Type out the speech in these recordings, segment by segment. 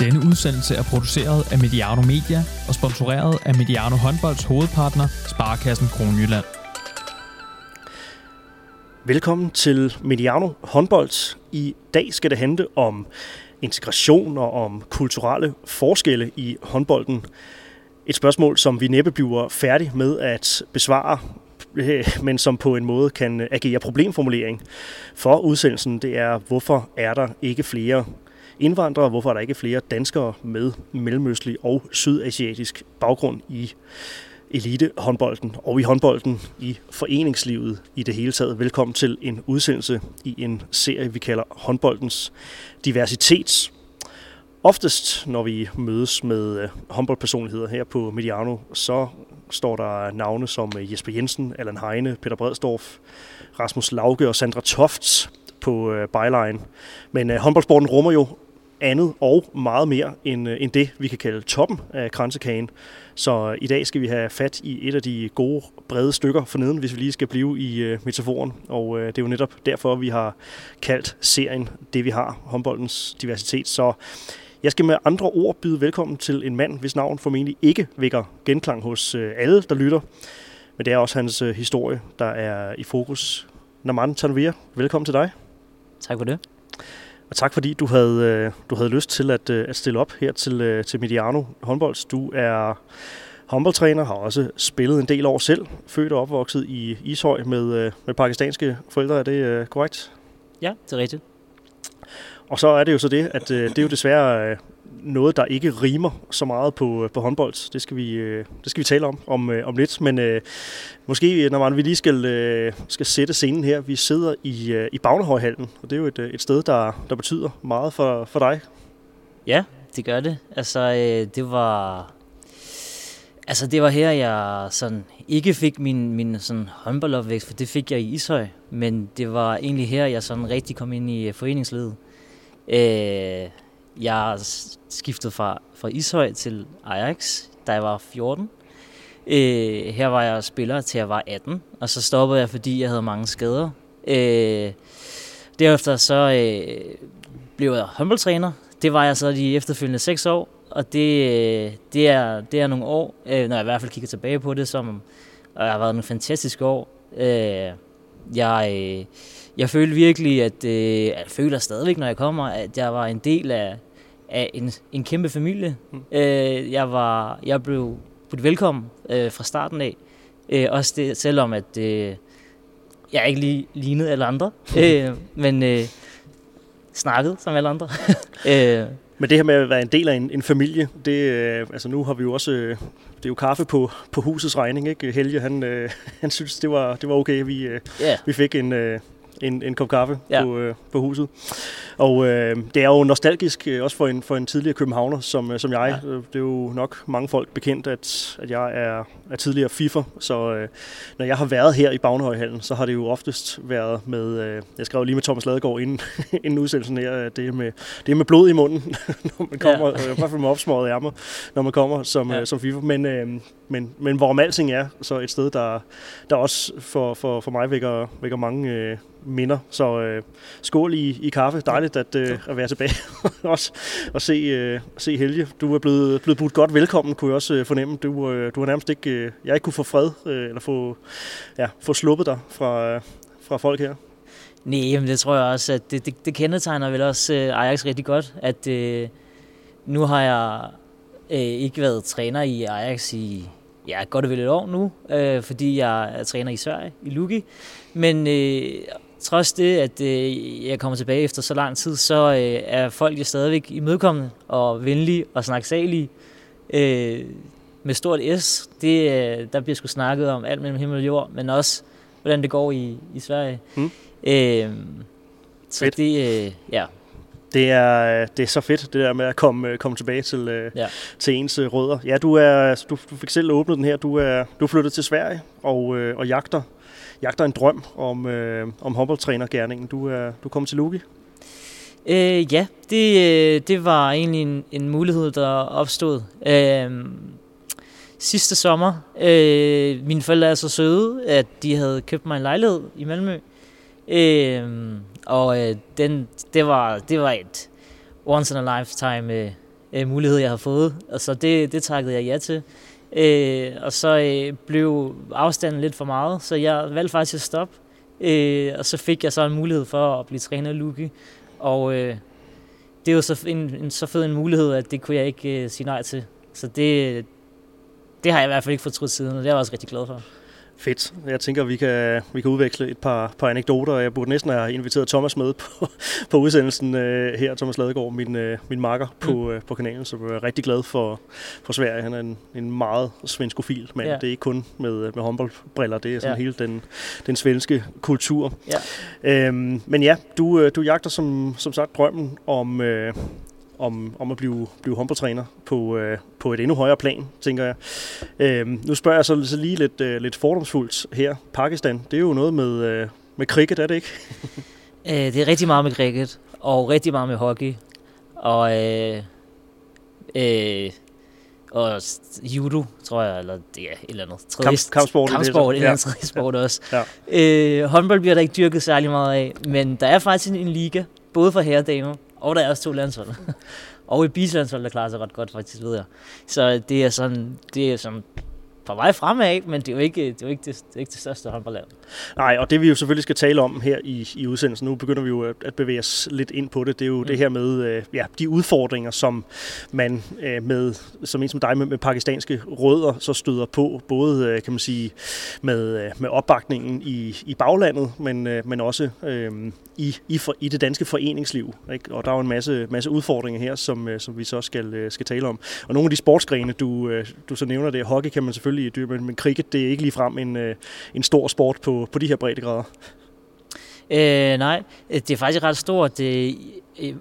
Denne udsendelse er produceret af Mediano Media og sponsoreret af Mediano Håndbolds hovedpartner, Sparkassen Kronjylland. Velkommen til Mediano Håndbold. I dag skal det handle om integration og om kulturelle forskelle i håndbolden. Et spørgsmål, som vi næppe bliver færdig med at besvare, men som på en måde kan agere problemformulering for udsendelsen, det er, hvorfor er der ikke flere indvandrere, hvorfor er der ikke flere danskere med mellemøstlig og sydasiatisk baggrund i elitehåndbolden og i håndbolden i foreningslivet i det hele taget. Velkommen til en udsendelse i en serie, vi kalder håndboldens diversitet. Oftest, når vi mødes med øh, håndboldpersonligheder her på Mediano, så står der navne som øh, Jesper Jensen, Allan Heine, Peter Bredstorff, Rasmus Lauge og Sandra Tofts på øh, byline. Men håndboldsporten rummer jo andet og meget mere end, øh, end det, vi kan kalde toppen af kransekagen. Så i dag skal vi have fat i et af de gode, brede stykker forneden, hvis vi lige skal blive i øh, metaforen. Og øh, det er jo netop derfor, vi har kaldt serien det, vi har, håndboldens diversitet. Så jeg skal med andre ord byde velkommen til en mand, hvis navn formentlig ikke vækker genklang hos øh, alle, der lytter. Men det er også hans øh, historie, der er i fokus. Naman Tanvir, velkommen til dig. Tak for det. Og tak fordi du havde, øh, du havde lyst til at, øh, at stille op her til, øh, til Mediano håndbold. Du er håndboldtræner, har også spillet en del år selv, født og opvokset i Ishøj med, med pakistanske forældre. Er det korrekt? Ja, det er rigtigt. Og så er det jo så det, at det er jo desværre noget, der ikke rimer så meget på, øh, på håndbold. Det skal vi, øh, det skal vi tale om om, øh, om lidt. Men øh, måske, når man vi lige skal, øh, skal sætte scenen her. Vi sidder i, øh, i Bagnehøjhallen, og det er jo et, et sted, der, der betyder meget for, for dig. Ja, det gør det. Altså, øh, det var... Altså, det var her, jeg sådan ikke fik min, min sådan håndboldopvækst, for det fik jeg i Ishøj. Men det var egentlig her, jeg sådan rigtig kom ind i foreningslivet. Øh, jeg skiftede fra, fra Ishøj til Ajax, da jeg var 14. Øh, her var jeg spiller til jeg var 18, og så stoppede jeg, fordi jeg havde mange skader. Øh, derefter så øh, blev jeg håndboldtræner. Det var jeg så de efterfølgende 6 år, og det, øh, det, er, det er nogle år, øh, når jeg i hvert fald kigger tilbage på det, som og jeg har været nogle fantastiske år. Øh, jeg, øh, jeg følte virkelig, at øh, jeg føler stadigvæk, når jeg kommer, at jeg var en del af, af en, en kæmpe familie. Mm. Øh, jeg, var, jeg blev budt velkommen øh, fra starten af. Øh, også det, selvom at øh, jeg ikke lige lignede alle andre, øh, men øh, snakkede som alle andre. øh, men det her med at være en del af en, en familie, det, øh, altså nu har vi jo også, øh, det er jo kaffe på, på husets regning, ikke? Helge, han, øh, han synes, det var, det var okay, vi, øh, yeah. vi fik en, øh, en, en kop kaffe ja. på, øh, på huset. Og øh, det er jo nostalgisk, øh, også for en, for en tidligere københavner som, øh, som jeg. Ja. Det er jo nok mange folk bekendt, at, at jeg er, er tidligere FIFA, så øh, når jeg har været her i Bagnehøjhallen, så har det jo oftest været med, øh, jeg skrev lige med Thomas Ladegaard inden, inden udsendelsen her, det er med, det er med blod i munden, når man kommer, ja. i hvert fald med opsmåret ærmer, når man kommer som, ja. øh, som FIFA. Men, øh, men, men hvorom alting er, så et sted, der, der også for, for, for mig vækker, vækker mange øh, minder. Så øh, skål i, i kaffe. Dejligt at, øh, at være tilbage også og se, øh, se Helge. Du er blevet, blevet budt godt velkommen, kunne jeg også øh, fornemme. Du, øh, du har nærmest ikke, øh, jeg ikke kunne få fred, øh, eller få, ja, få sluppet dig fra, øh, fra folk her. Nej, men det tror jeg også, at det, det, det kendetegner vel også øh, Ajax rigtig godt, at øh, nu har jeg øh, ikke været træner i Ajax i ja, godt og vel et år nu, øh, fordi jeg er træner i Sverige, i Lugi. Men øh, trods det, at øh, jeg kommer tilbage efter så lang tid, så øh, er folk jo stadigvæk imødekommende og venlige og snaksalige. Øh, med stort S, det, øh, der bliver sgu snakket om alt mellem himmel og jord, men også hvordan det går i, i Sverige. Mm. Øh, så fedt. det, øh, ja. Det er, det er så fedt, det der med at komme, øh, komme tilbage til, øh, ja. til ens øh, rødder. Ja, du, er, du, du fik selv åbnet den her. Du er, du er flyttet til Sverige og, og jagter jagter en drøm om, øh, om håndboldtrænergærningen. Du er du kom til Lugi. Øh, ja, det, det var egentlig en, en mulighed, der opstod. Øh, sidste sommer, øh, mine forældre er så søde, at de havde købt mig en lejlighed i Malmø. Øh, og øh, den, det, var, det var et once in a lifetime øh, øh, mulighed, jeg havde fået. Og så det, det takkede jeg ja til. Øh, og så øh, blev afstanden lidt for meget, så jeg valgte faktisk at stoppe. Øh, og så fik jeg så en mulighed for at blive træner Luki. Og øh, det er jo så en, en, så fed en mulighed, at det kunne jeg ikke øh, sige nej til. Så det, det har jeg i hvert fald ikke fortrudt siden, og det er jeg også rigtig glad for. Fedt. Jeg tænker, vi kan, vi kan udveksle et par, par anekdoter. Jeg burde næsten have inviteret Thomas med på, på udsendelsen øh, her. Thomas Ladegaard, min, øh, min makker på, mm. øh, på kanalen, så jeg er rigtig glad for, for Sverige. Han er en, en meget svenskofil mand. Ja. Det er ikke kun med, med håndboldbriller, det er sådan ja. hele den, den svenske kultur. Ja. Øhm, men ja, du, øh, du jagter som, som sagt drømmen om, øh, om, om at blive, blive håndboldtræner på, øh, på et endnu højere plan, tænker jeg. Øh, nu spørger jeg så, så lige lidt, øh, lidt fordomsfuldt her. Pakistan, det er jo noget med, øh, med cricket, er det ikke? øh, det er rigtig meget med cricket, og rigtig meget med hockey, og, øh, øh, og judo, tror jeg, eller det er et eller andet. Tredje, Kamp, kampsport. Kampsport, det, det er en tredje sport også. ja. øh, håndbold bliver der ikke dyrket særlig meget af, men der er faktisk en, en liga, både for herre og damer, og der er også to landshold. og et bislandshold, der klarer sig ret godt, faktisk, ved jeg. Så det er sådan, det er sådan på vej fremad, men det er jo ikke det, er jo ikke det, det, er ikke det største håndboldland. Nej, og det vi jo selvfølgelig skal tale om her i, i udsendelsen, nu begynder vi jo at, bevæge os lidt ind på det, det er jo mm. det her med øh, ja, de udfordringer, som man øh, med, som en som dig med, med pakistanske rødder, så støder på, både øh, kan man sige med, øh, med opbakningen i, i baglandet, men, øh, men også øh, i, i, for, i det danske foreningsliv. Ikke? Og der er jo en masse, masse udfordringer her, som, som vi så skal, skal tale om. Og nogle af de sportsgrene, du, du så nævner det, hockey kan man selvfølgelig dyre, men, men cricket, det er ikke ligefrem en, en stor sport på, på de her breddegrader. Øh, nej, det er faktisk ret stort. Det,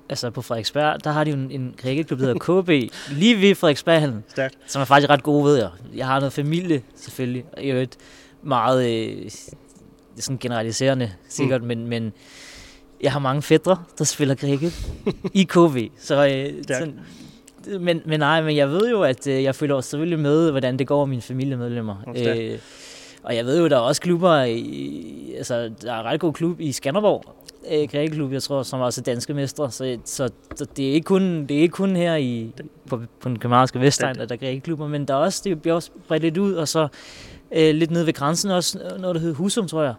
altså på Frederiksberg, der har de jo en, en cricketklub, der hedder KB, lige ved Frederiksberghallen, Stærkt. som er faktisk ret gode, ved jeg. Jeg har noget familie, selvfølgelig, og jeg et meget øh, sådan generaliserende, sikkert, mm. men, men jeg har mange fædre, der spiller cricket i KV. Så, øh, sådan, men, men nej, men jeg ved jo, at øh, jeg følger selvfølgelig med, hvordan det går mine familiemedlemmer. Øh, og jeg ved jo, der er også klubber, i, altså der er en ret god klub i Skanderborg, øh, Grækeklub, jeg tror, som også er danske mestre. Så, så, så det, er ikke kun, det er ikke kun her i, på, på den københavnske Vestegn, at der er Grækeklubber, men der er også, det bliver også bredt lidt ud, og så øh, lidt nede ved grænsen også, noget der hedder Husum, tror jeg.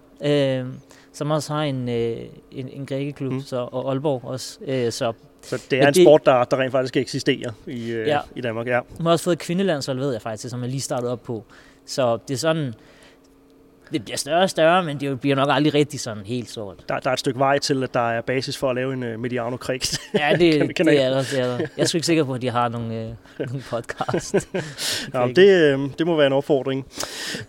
Øh, som også har en, øh, en, en grækeklub, mm. så, og Aalborg også. Øh, så så det er en det, sport, der, der rent faktisk eksisterer i, øh, ja. i Danmark. Ja. Man har også fået et kvindelandshold, ved jeg faktisk, som jeg lige startet op på. Så det er sådan, det bliver større og større, men det bliver nok aldrig rigtig sådan helt stort. Der, der er et stykke vej til, at der er basis for at lave en uh, Mediano Krigt. Ja, det, kan, det, er der, det er der. Jeg er sgu ikke sikker på, at de har nogle, uh, nogle podcast. ja, det, uh, det må være en opfordring.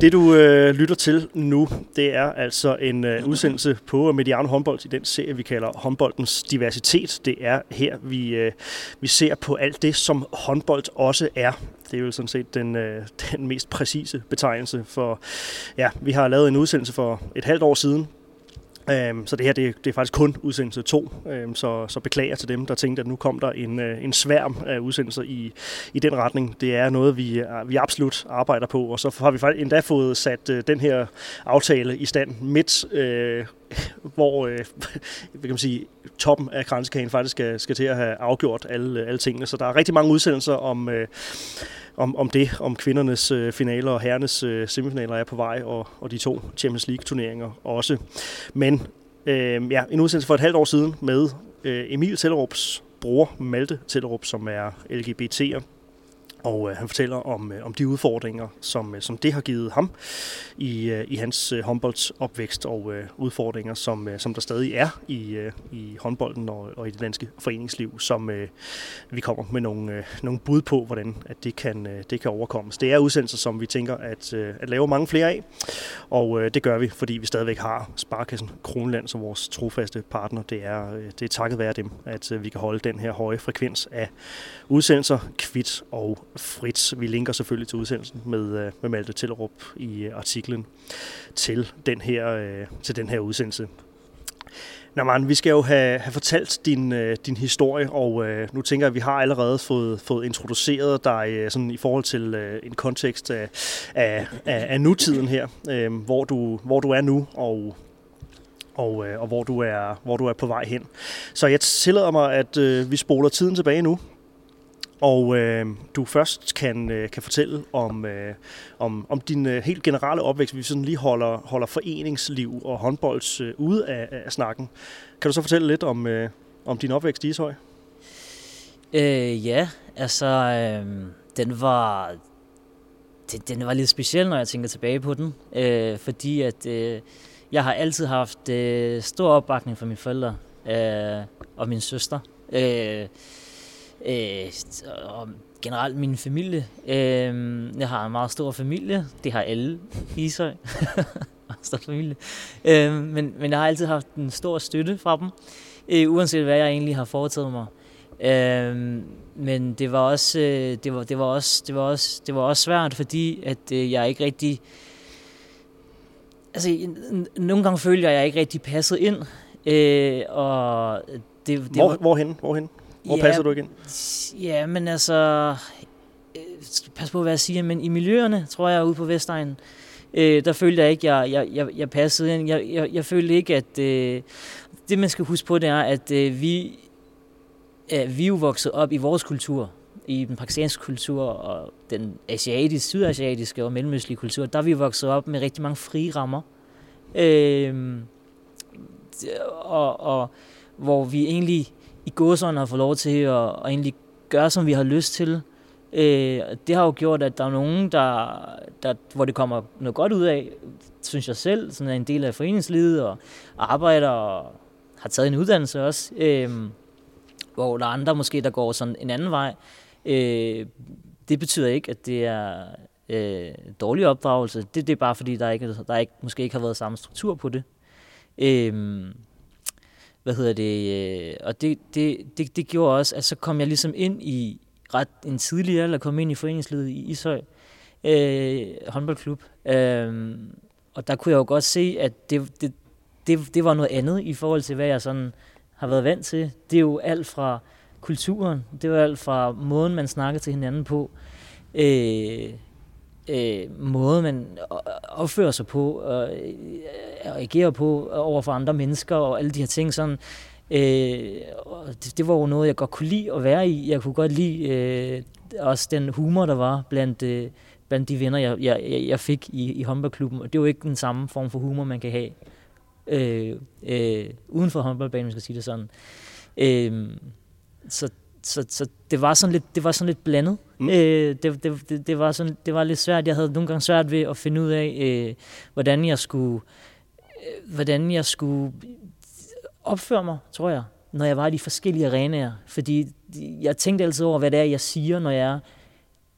Det du uh, lytter til nu, det er altså en uh, udsendelse på Mediano håndbold i den serie, vi kalder håndboldens diversitet. Det er her, vi, uh, vi ser på alt det, som håndbold også er. Det er jo sådan set den, øh, den mest præcise betegnelse for, ja, vi har lavet en udsendelse for et halvt år siden, Øhm, så det her det, det er faktisk kun udsendelse 2, øhm, så, så beklager til dem, der tænkte, at nu kom der en, øh, en sværm af udsendelser i, i den retning. Det er noget, vi, øh, vi absolut arbejder på, og så har vi faktisk endda fået sat øh, den her aftale i stand midt, øh, hvor øh, kan man sige, toppen af kranskagen faktisk skal, skal til at have afgjort alle, alle tingene. Så der er rigtig mange udsendelser om, øh, om, om det, om kvindernes øh, finaler og herrenes øh, semifinaler er på vej, og, og de to Champions League-turneringer også. Men øh, ja, en udsendelse for et halvt år siden med øh, Emil Tellerups bror Malte Tellerup, som er LGBT'er, og øh, han fortæller om, øh, om de udfordringer, som, øh, som det har givet ham i, øh, i hans øh, håndboldsopvækst, og øh, udfordringer, som, øh, som der stadig er i, øh, i håndbolden og, og i det danske foreningsliv, som øh, vi kommer med nogle, øh, nogle bud på, hvordan at det, kan, øh, det kan overkommes. Det er udsendelser, som vi tænker at, øh, at lave mange flere af, og øh, det gør vi, fordi vi stadigvæk har Sparkassen Kronland som vores trofaste partner. Det er, øh, det er takket være dem, at øh, vi kan holde den her høje frekvens af udsendelser, kvidt og frit. Vi linker selvfølgelig til udsendelsen med, øh, med Malte Tillerup i øh, artiklen til den her, øh, til den her udsendelse. Naman, vi skal jo have, have fortalt din, din historie, og øh, nu tænker jeg, at vi har allerede fået, fået introduceret dig øh, sådan i forhold til øh, en kontekst af, af, af, af nutiden her, øh, hvor, du, hvor du er nu, og og, øh, og hvor, du er, hvor du er på vej hen. Så jeg tillader mig, at øh, vi spoler tiden tilbage nu og øh, du først kan, øh, kan fortælle om, øh, om, om din øh, helt generelle opvækst, hvis vi sådan lige holder, holder foreningsliv og håndbolds øh, ude af, af snakken. Kan du så fortælle lidt om, øh, om din opvækst i Ishøj? Øh, ja, altså, øh, den var, det, den var lidt speciel, når jeg tænker tilbage på den, øh, fordi at øh, jeg har altid haft øh, stor opbakning fra mine forældre øh, og min søster. Øh, øh, og generelt min familie. Øh, jeg har en meget stor familie. Det har alle i Ishøj. stor familie. Øh, men, men jeg har altid haft en stor støtte fra dem, øh, uanset hvad jeg egentlig har foretaget mig. Øh, men det var også øh, det var det var også det var også det var også svært, fordi at øh, jeg ikke rigtig altså nogle gange følte jeg, at jeg ikke rigtig passede ind. Øh, og det, det Hvor, var, hvorhen? Hvorhen? Hvor ja, passer du ikke ind? Ja, men altså... Øh, pas på, hvad jeg siger, men i miljøerne, tror jeg, ude på Vestegnen, øh, der følte jeg ikke, jeg, jeg, jeg, jeg passede ind. Jeg, jeg, jeg følte ikke, at... Øh, det, man skal huske på, det er, at øh, vi, øh, vi er jo vokset op i vores kultur, i den pakistanske kultur og den asiatiske, sydasiatiske og mellemøstlige kultur, der er vi vokset op med rigtig mange frie rammer. Øh, og, og hvor vi egentlig i gåsøjne har fået lov til at, at egentlig gøre, som vi har lyst til. Øh, det har jo gjort, at der er nogen, der, der, hvor det kommer noget godt ud af, synes jeg selv, sådan er en del af foreningslivet og arbejder og har taget en uddannelse også, øh, hvor der er andre måske, der går sådan en anden vej. Øh, det betyder ikke, at det er øh, dårlig opdragelse. Det, det er bare fordi, der, ikke, der ikke, måske ikke har været samme struktur på det. Øh, hvad hedder det, øh, og det, det, det, det gjorde også, at så kom jeg ligesom ind i ret en tidlig alder, kom ind i foreningslivet i Ishøj øh, håndboldklub. Øh, og der kunne jeg jo godt se, at det, det, det, det var noget andet i forhold til, hvad jeg sådan har været vant til. Det er jo alt fra kulturen, det var alt fra måden, man snakker til hinanden på, øh, øh, måde, man opfører sig på, og øh, agerer på øh, over for andre mennesker, og alle de her ting. Sådan, øh, og det, det var jo noget, jeg godt kunne lide at være i. Jeg kunne godt lide øh, også den humor, der var blandt, øh, blandt de venner, jeg, jeg, jeg fik i, i håndboldklubben. Og det er jo ikke den samme form for humor, man kan have øh, øh, uden for håndboldbanen, man skal sige det sådan. Øh, så så, så det var sådan lidt, det var sådan lidt blandet. Mm. Øh, det, det, det, det, var sådan, det var lidt svært. Jeg havde nogle gange svært ved at finde ud af, øh, hvordan jeg skulle, øh, hvordan jeg skulle opføre mig, tror jeg, når jeg var i de forskellige arenaer. Fordi jeg tænkte altid over, hvad det er, jeg siger, når jeg er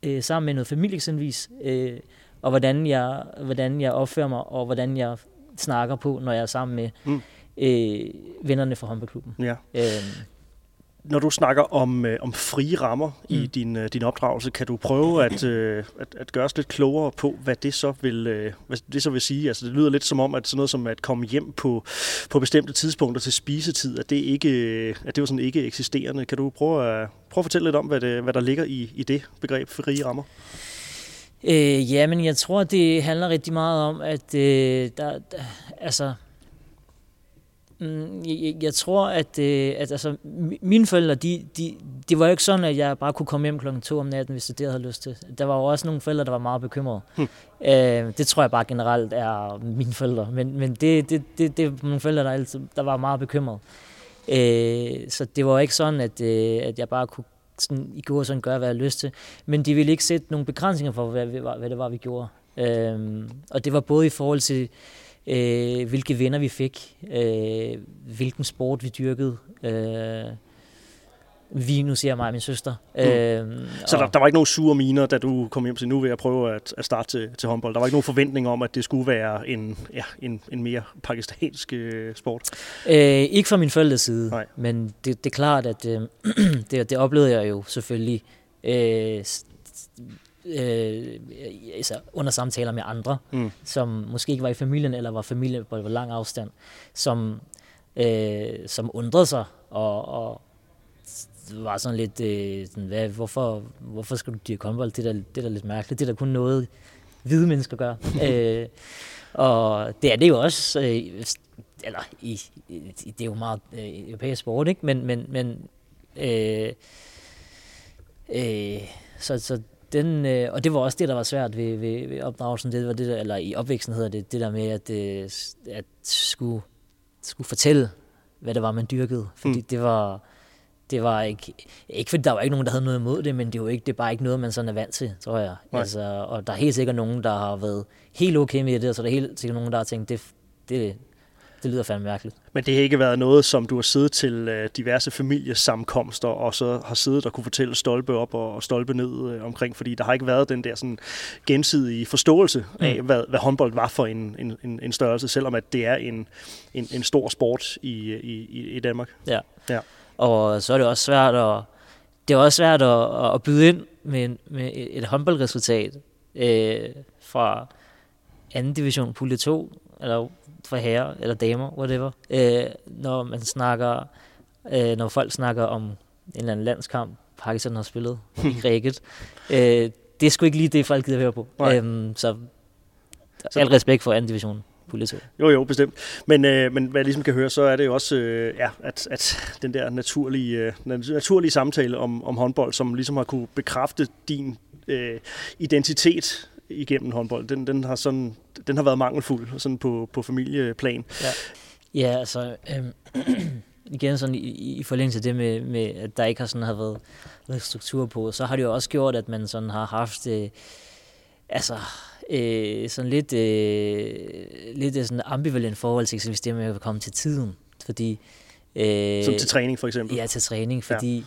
øh, sammen med noget familie eksempelvis, øh, og hvordan jeg, hvordan jeg opfører mig, og hvordan jeg snakker på, når jeg er sammen med mm. øh, vennerne fra håndboldklubben. Ja. Øh, når du snakker om, øh, om frie rammer mm. i din, øh, din opdragelse, kan du prøve at, øh, at, at gøre os lidt klogere på, hvad det så vil, øh, hvad det så vil sige? Altså, det lyder lidt som om, at sådan noget som at komme hjem på, på bestemte tidspunkter til spisetid, at det, ikke, at det var sådan ikke eksisterende. Kan du prøve at, prøve at fortælle lidt om, hvad, det, hvad der ligger i, i det begreb frie rammer? Øh, ja, men jeg tror, det handler rigtig meget om, at øh, der, der, altså, Mm, jeg, jeg tror, at, øh, at altså, mine forældre, de, de, det var jo ikke sådan, at jeg bare kunne komme hjem klokken to om natten, hvis det det, jeg havde lyst til. Der var jo også nogle forældre, der var meget bekymrede. Hmm. Øh, det tror jeg bare generelt er mine forældre. Men, men det, det, det, det er nogle forældre, der, altid, der var meget bekymrede. Øh, så det var ikke sådan, at, øh, at jeg bare kunne sådan, i går sådan gøre, hvad jeg lyst til. Men de ville ikke sætte nogle begrænsninger for, hvad, hvad det var, vi gjorde. Øh, og det var både i forhold til øh, hvilke venner vi fik, øh, hvilken sport vi dyrkede. Øh, vi, nu siger mig og min søster. Mm. Øh, så der, der var ikke nogen sure miner, da du kom hjem til nu ved at prøve at, at starte til, til håndbold? Der var ikke nogen forventning om, at det skulle være en, ja, en, en mere pakistansk øh, sport? Øh, ikke fra min forældres side, Nej. men det, det er klart, at øh, det, det oplevede jeg jo selvfølgelig øh, øh, altså under samtaler med andre, mm. som måske ikke var i familien, eller var familie på lang afstand, som, øh, som undrede sig, og, og var sådan lidt, øh, sådan, hvad, hvorfor, hvorfor skal du dyrke håndbold? Det er, da, det er da lidt mærkeligt. Det er da kun noget, hvide mennesker gør. øh, og det er det jo også, øh, eller i, i, det er jo meget øh, europæisk sport, ikke? Men, men, men øh, Øh, så, så den, øh, og det var også det, der var svært ved, ved, ved opdragelsen, det var det der, eller i opvæksten hedder det, det der med, at, øh, at skulle, skulle fortælle, hvad det var, man dyrkede. Fordi mm. det var, det var ikke, ikke fordi der var ikke nogen, der havde noget imod det, men det, var ikke, det er bare ikke noget, man sådan er vant til, tror jeg. Altså, og der er helt sikkert nogen, der har været helt okay med det, og så er der helt sikkert nogen, der har tænkt, det, det, det lyder fandme mærkeligt. Men det har ikke været noget, som du har siddet til øh, diverse familiesamkomster, og så har siddet og kunne fortælle stolpe op og stolpe ned øh, omkring, fordi der har ikke været den der sådan gensidige forståelse af, mm. hvad, hvad håndbold var for en, en, en størrelse, selvom at det er en, en, en stor sport i, i, i Danmark. Ja. ja, og så er det også svært at, det er også svært at, at byde ind med, med et håndboldresultat øh, fra anden division, pulje 2, eller for herrer eller damer, whatever. Øh, når man snakker, øh, når folk snakker om en eller anden landskamp, Pakistan har spillet i rækket. Øh, det er sgu ikke lige det, folk gider høre på. Øhm, så, så al respekt for anden division. Jo, jo, bestemt. Men, øh, men hvad jeg ligesom kan høre, så er det jo også, øh, ja, at, at den der naturlige, øh, naturlige samtale om, om håndbold, som ligesom har kunne bekræfte din øh, identitet igennem håndbold, den, den, har sådan, den har været mangelfuld sådan på, på familieplan. Ja, ja altså øh, igen sådan i, i forlængelse af det med, med, at der ikke har sådan har været, været struktur på, så har det jo også gjort, at man sådan har haft øh, altså øh, sådan lidt, øh, lidt sådan ambivalent forhold til hvis det med at komme til tiden. Fordi, øh, Som til træning for eksempel? Ja, til træning, fordi ja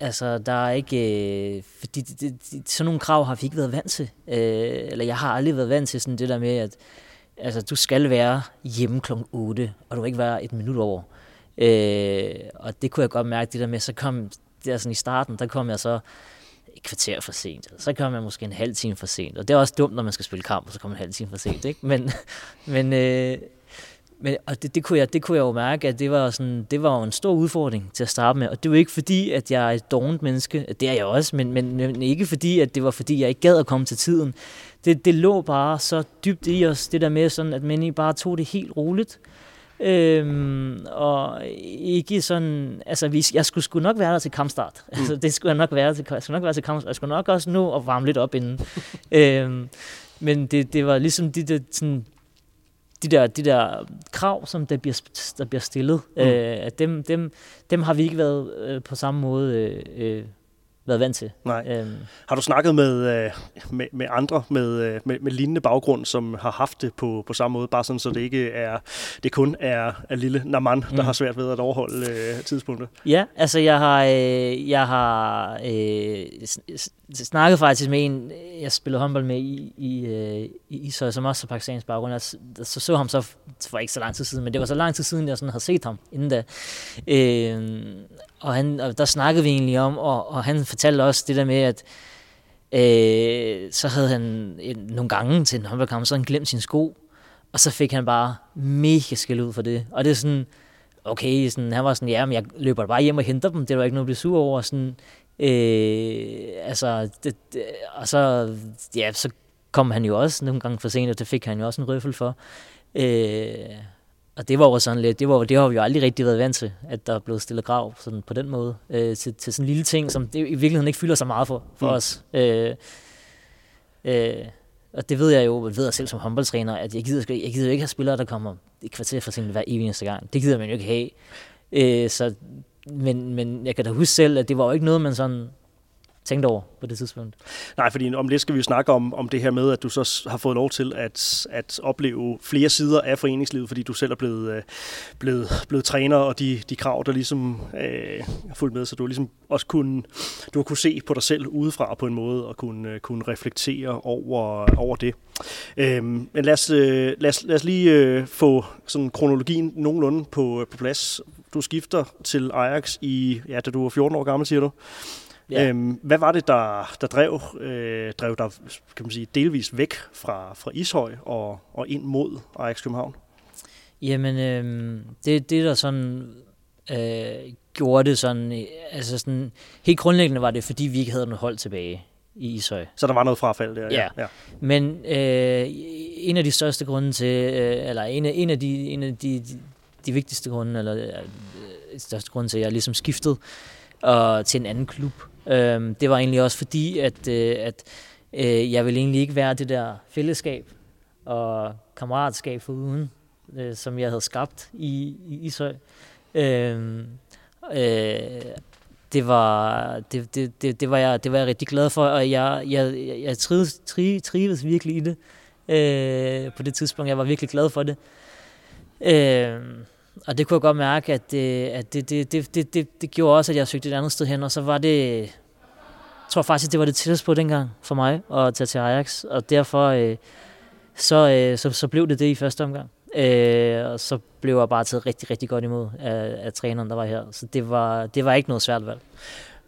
Altså, der er ikke... Øh, fordi det, det, de, sådan nogle krav har vi ikke været vant til. Øh, eller jeg har aldrig været vant til sådan det der med, at altså, du skal være hjemme kl. 8, og du kan ikke være et minut over. Øh, og det kunne jeg godt mærke, det der med, så kom... Det sådan i starten, der kom jeg så et kvarter for sent. Så kom jeg måske en halv time for sent. Og det er også dumt, når man skal spille kamp, og så kommer en halv time for sent. Ikke? Men, men øh, men, og det, det, kunne jeg, det kunne jeg jo mærke, at det var, sådan, det var jo en stor udfordring til at starte med. Og det var ikke fordi, at jeg er et dårligt menneske. Det er jeg også, men, men, men ikke fordi, at det var fordi, jeg ikke gad at komme til tiden. Det, det lå bare så dybt i os, det der med, sådan, at man bare tog det helt roligt. Øhm, og ikke sådan, altså jeg skulle, skulle nok være der til kampstart. Mm. Altså, det skulle jeg nok være til, jeg skulle nok være til kampstart. Jeg skulle nok også nå at varme lidt op inden. øhm, men det, det var ligesom de der, sådan, de der, de der krav, som der bliver, der bliver stillet, mm. øh, dem, dem, dem har vi ikke været øh, på samme måde øh, øh været vant til. Nej. Øhm. Har du snakket med, øh, med, med andre med, øh, med, med lignende baggrund, som har haft det på, på samme måde, bare sådan, så det ikke er, det kun er, er lille Naman, der mm. har svært ved at overholde øh, tidspunktet? Ja, altså jeg har, øh, jeg har øh, snakket faktisk med en, jeg spillede håndbold med i, i, øh, i Ishøj, som også har pakistansk baggrund. Jeg så, så ham så for ikke så lang tid siden, men det var så lang tid siden, jeg sådan havde set ham inden da. Øh, og, han, og der snakkede vi egentlig om, og, og han fortalte også det der med, at øh, så havde han en, nogle gange til en håndboldkamp, så han glemt sin sko, og så fik han bare mega skæld ud for det. Og det er sådan, okay, sådan, han var sådan, ja, men jeg løber bare hjem og henter dem, det var ikke noget at blive sur over. Sådan, øh, altså, det, det, og så, ja, så kom han jo også nogle gange for sent, og det fik han jo også en røffel for. Øh, og det var jo sådan lidt, det, var, det har vi jo aldrig rigtig været vant til, at der er blevet stillet grav sådan på den måde, øh, til, til sådan en lille ting, som det i virkeligheden ikke fylder så meget for, for mm. os. Øh, øh, og det ved jeg jo, ved jeg selv som håndboldtræner, at jeg gider, jeg gider ikke have spillere, der kommer et kvarter for sent hver eneste gang. Det gider man jo ikke have. Øh, så, men, men jeg kan da huske selv, at det var jo ikke noget, man sådan tænkt over på det tidspunkt? Nej, fordi om lidt skal vi jo snakke om, om det her med, at du så har fået lov til at, at opleve flere sider af foreningslivet, fordi du selv er blevet, øh, blevet, blevet træner, og de, de krav, der ligesom øh, er fulgt med, så du har ligesom også kunne, du har kunne se på dig selv udefra på en måde, og kunne, øh, kunne reflektere over, over det. Øh, men lad os, øh, lad, os, lad os lige øh, få sådan kronologien nogenlunde på, øh, på plads. Du skifter til Ajax i, ja, da du var 14 år gammel, siger du. Ja. Øhm, hvad var det, der, der drev, øh, drev dig kan man sige, delvis væk fra, fra Ishøj og, og ind mod Ajax København? Jamen, øh, det, det der sådan øh, gjorde det sådan, altså sådan, helt grundlæggende var det, fordi vi ikke havde noget hold tilbage i Ishøj. Så der var noget frafald der? Ja, ja. men øh, en af de største grunde til, øh, eller en af, en af, de, en af de, de, de vigtigste grunde, eller øh, største grunde til, at jeg ligesom skiftede og til en anden klub, Øhm, det var egentlig også fordi, at, øh, at øh, jeg ville egentlig ikke være det der fællesskab og kammeratskab for uden, øh, som jeg havde skabt i, i Ishøj. Øhm, øh, det var, det, det, det, det, var jeg, det var jeg rigtig glad for, og jeg, jeg, jeg trives, trives virkelig i det øh, på det tidspunkt. Jeg var virkelig glad for det. Øh, og det kunne jeg godt mærke, at, det, at det, det, det, det, det, det gjorde også, at jeg søgte et andet sted hen, og så var det, jeg tror faktisk, det var det tætteste på dengang for mig at tage til Ajax, og derfor øh, så, øh, så, så blev det det i første omgang. Øh, og så blev jeg bare taget rigtig, rigtig godt imod af, af træneren, der var her. Så det var, det var ikke noget svært valg.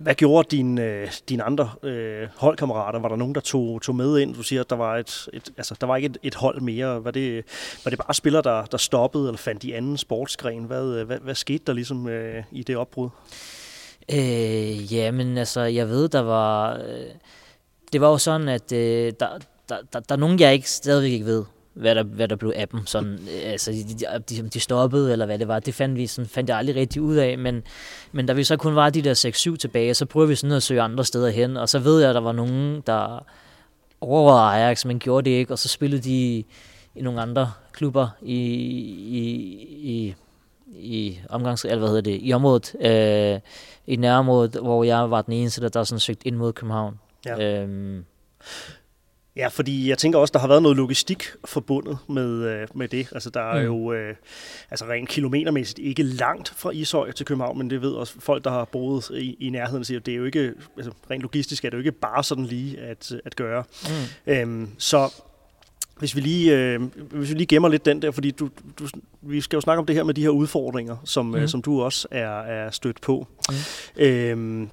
Hvad gjorde dine, øh, dine andre øh, holdkammerater? Var der nogen, der tog, tog med ind? Du siger, at der var, et, et, altså, der var ikke et, et hold mere. Var det, var det bare spillere, der, der stoppede eller fandt de anden sportsgren? Hvad, øh, hvad, hvad skete der ligesom øh, i det opbrud? Øh, ja, men altså, jeg ved, der var... Øh, det var jo sådan, at øh, der, der, der, der er nogen, jeg ikke stadigvæk ikke ved hvad der, hvad der blev af dem. Sådan, øh, altså, de, de, de stoppede, eller hvad det var. Det fandt, vi, sådan, fandt jeg aldrig rigtig ud af. Men, men da vi så kun var de der 6-7 tilbage, så prøvede vi sådan at søge andre steder hen. Og så ved jeg, at der var nogen, der overvejede Ajax, men gjorde det ikke. Og så spillede de i nogle andre klubber i, i, i, i omgangs, eller hvad hedder det, i området, øh, i nærområdet, hvor jeg var den eneste, der, der sådan søgt ind mod København. Ja. Øhm, Ja, fordi jeg tænker også, der har været noget logistik forbundet med, øh, med det. Altså, der er mm. jo øh, altså rent kilometermæssigt ikke langt fra Ishøj til København, men det ved også folk, der har boet i, i nærheden, siger, at det er jo ikke, altså, rent logistisk er det jo ikke bare sådan lige at, at gøre. Mm. Øhm, så hvis vi, lige, øh, hvis vi lige gemmer lidt den der, fordi du, du, vi skal jo snakke om det her med de her udfordringer, som, mm. øh, som du også er, er stødt på. Mm. Øhm,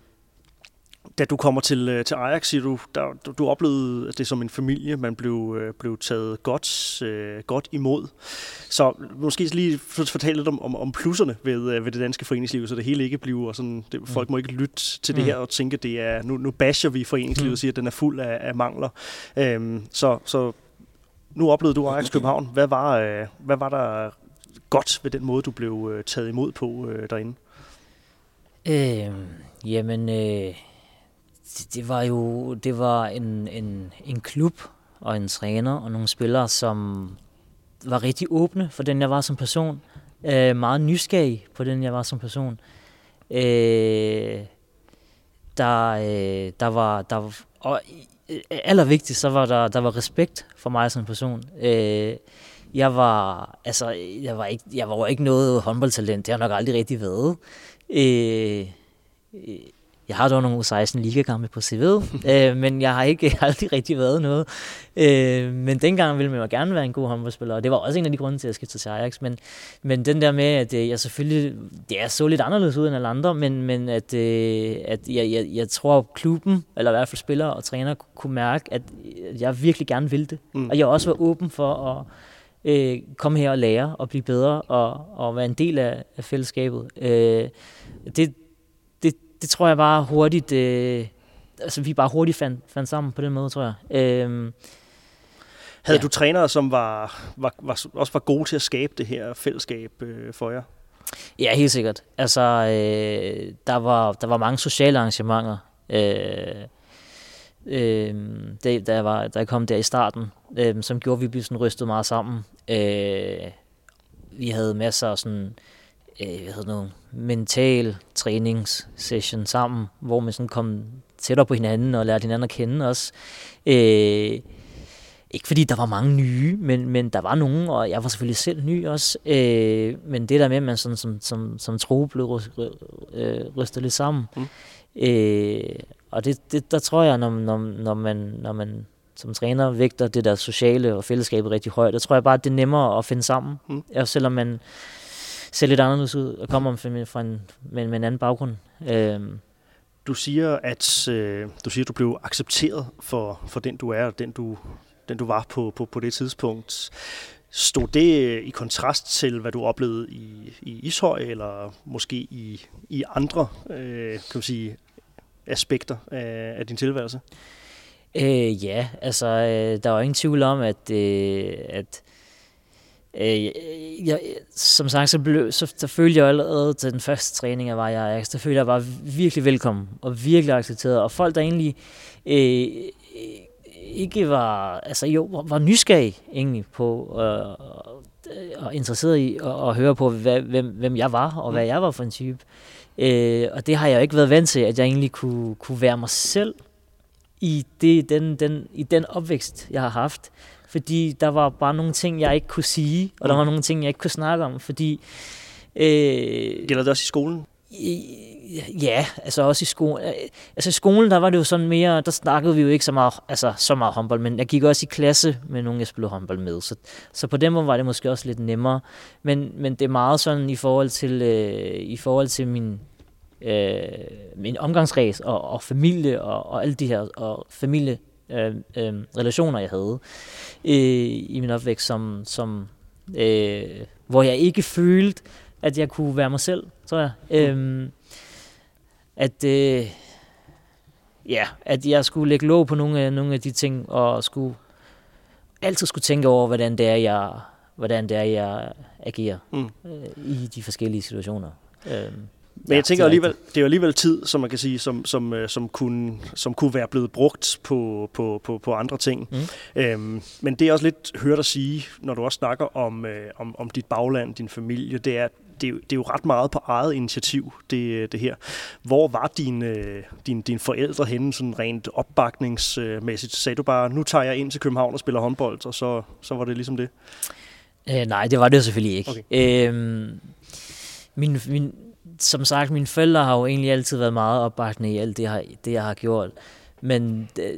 da du kommer til, øh, til Ajax, siger du, der, du, du oplevede det som en familie, man blev, øh, blev taget godt, øh, godt imod. Så måske lige fortælle lidt om, om, om plusserne ved, ved det danske foreningsliv, så det hele ikke bliver sådan, det, folk må ikke lytte til det mm. her og tænke, det er, nu, nu basher vi foreningslivet mm. og siger, at den er fuld af, af mangler. Øhm, så, så nu oplevede du Ajax København. Hvad var, øh, hvad var der godt ved den måde, du blev taget imod på øh, derinde? Øh, jamen, øh, det var jo det var en, en, en klub og en træner og nogle spillere, som var rigtig åbne for den, jeg var som person. Øh, meget nysgerrig på den, jeg var som person. Øh, der, øh, der var, der og øh, allervigtigst, så var der, der var respekt for mig som person. Øh, jeg var, altså, jeg var ikke, jeg var ikke noget håndboldtalent. Det har nok aldrig rigtig været. Øh, øh jeg har dog nogle 16 ligakampe på CV'et, øh, men jeg har ikke aldrig rigtig været noget. Øh, men dengang ville man jo gerne være en god håndboldspiller, og det var også en af de grunde til, at jeg skiftede til Ajax. Men, men den der med, at øh, jeg selvfølgelig, det er så lidt anderledes ud end alle andre, men, men at, øh, at jeg, jeg, jeg tror, klubben, eller i hvert fald spillere og træner, kunne mærke, at jeg virkelig gerne ville det. Mm. Og jeg også var åben for at øh, komme her og lære og blive bedre og, og være en del af, af fællesskabet. Øh, det, det tror jeg bare hurtigt, øh, altså vi bare hurtigt fandt, fandt sammen på den måde, tror jeg. Øh, havde ja. du trænere, som var, var, var, også var gode til at skabe det her fællesskab øh, for jer? Ja, helt sikkert. Altså, øh, der, var, der var mange sociale arrangementer. Øh, øh, det, da, jeg var, da jeg kom der i starten, øh, som gjorde, at vi blev sådan rystet meget sammen. Øh, vi havde masser af sådan øh, hvad hedder noget, mental træningssession sammen, hvor man sådan kom tættere på hinanden og lærte hinanden at kende også. Øh, ikke fordi der var mange nye, men, men der var nogen, og jeg var selvfølgelig selv ny også. Øh, men det der med, at man sådan, som, som, som tro blev øh, rystet lidt sammen. Mm. Øh, og det, det, der tror jeg, når, når, når, man, når man som træner vægter det der sociale og fællesskabet rigtig højt, der tror jeg bare, at det er nemmere at finde sammen. Mm. Og selvom man ser lidt anderledes ud og kommer fra, fra en, med, med en anden baggrund. Øhm. Du siger, at øh, du siger, at du blev accepteret for, for den du er, og den du, den du var på, på, på det tidspunkt. Stod det øh, i kontrast til, hvad du oplevede i, i Ishøj, eller måske i, i andre øh, kan man sige, aspekter af, af din tilværelse? Øh, ja, altså, øh, der var ingen tvivl om, at, øh, at Øh, jeg, som sagt, så, blev, så, så følte jeg allerede til den første træning, jeg var i Ajax, der følte jeg bare virkelig velkommen og virkelig accepteret. Og folk, der egentlig øh, ikke var, altså jo, var nysgerrige egentlig på øh, og interesseret i at, at høre på, hvad, hvem, hvem jeg var og hvad jeg var for en type. Øh, og det har jeg jo ikke været vant til, at jeg egentlig kunne, kunne være mig selv i, det, den, den, i den opvækst, jeg har haft fordi der var bare nogle ting, jeg ikke kunne sige, og der var nogle ting, jeg ikke kunne snakke om, fordi... Øh, Gælder det også i skolen? Ja, altså også i skolen. Altså i skolen, der var det jo sådan mere, der snakkede vi jo ikke så meget, altså så meget håndbold, men jeg gik også i klasse med nogen, jeg spillede håndbold med, så, så på den måde var det måske også lidt nemmere. Men, men det er meget sådan i forhold til, øh, i forhold til min, øh, min omgangsræs og, og familie og, og alle de her, og familie øh, øh, relationer, jeg havde øh, i min opvækst, som, som, øh, hvor jeg ikke følte, at jeg kunne være mig selv, tror jeg. Mm. Øh, at, øh, ja, at jeg skulle lægge låg på nogle af, nogle af de ting, og skulle altid skulle tænke over, hvordan det er, jeg, hvordan det er, jeg agerer mm. øh, i de forskellige situationer. Øh, men ja, jeg tænker det alligevel, det er jo alligevel tid, som man kan sige, som, som, øh, som, kunne, som kunne være blevet brugt på, på, på, på andre ting. Mm. Øhm, men det er også lidt hørt at sige, når du også snakker om, øh, om, om dit bagland, din familie, det er, det, er jo, det er jo ret meget på eget initiativ, det, det her. Hvor var dine, din, din forældre henne, sådan rent opbakningsmæssigt? Sagde du bare, nu tager jeg ind til København og spiller håndbold, og så, så var det ligesom det? Øh, nej, det var det jo selvfølgelig ikke. Okay. Øhm, min, min, som sagt, mine forældre har jo egentlig altid været meget opbakkende i alt det, jeg, det, jeg har gjort. Men det,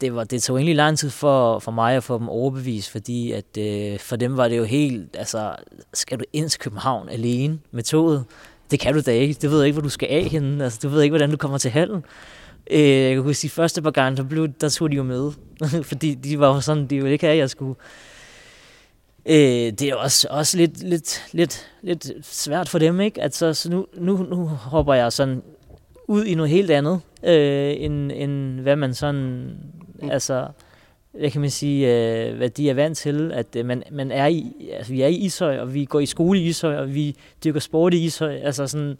det, var, det tog egentlig lang tid for, for mig at få dem overbevist, fordi at, øh, for dem var det jo helt, altså, skal du ind til København alene med toget? Det kan du da ikke. Du ved ikke, hvor du skal af henne. Altså, du ved ikke, hvordan du kommer til hallen. Øh, jeg kan huske, de første par gange, der, blev, der tog de jo med. fordi de var jo sådan, de ville ikke have, at jeg skulle Øh, det er også, også lidt, lidt, lidt, lidt svært for dem, ikke? Altså, så nu, nu, nu hopper jeg sådan ud i noget helt andet, øh, end, end hvad man sådan, mm. altså, hvad kan man sige, øh, hvad de er vant til, at øh, man, man er i, altså vi er i Ishøj, og vi går i skole i Ishøj, og vi dyrker sport i Ishøj, altså sådan,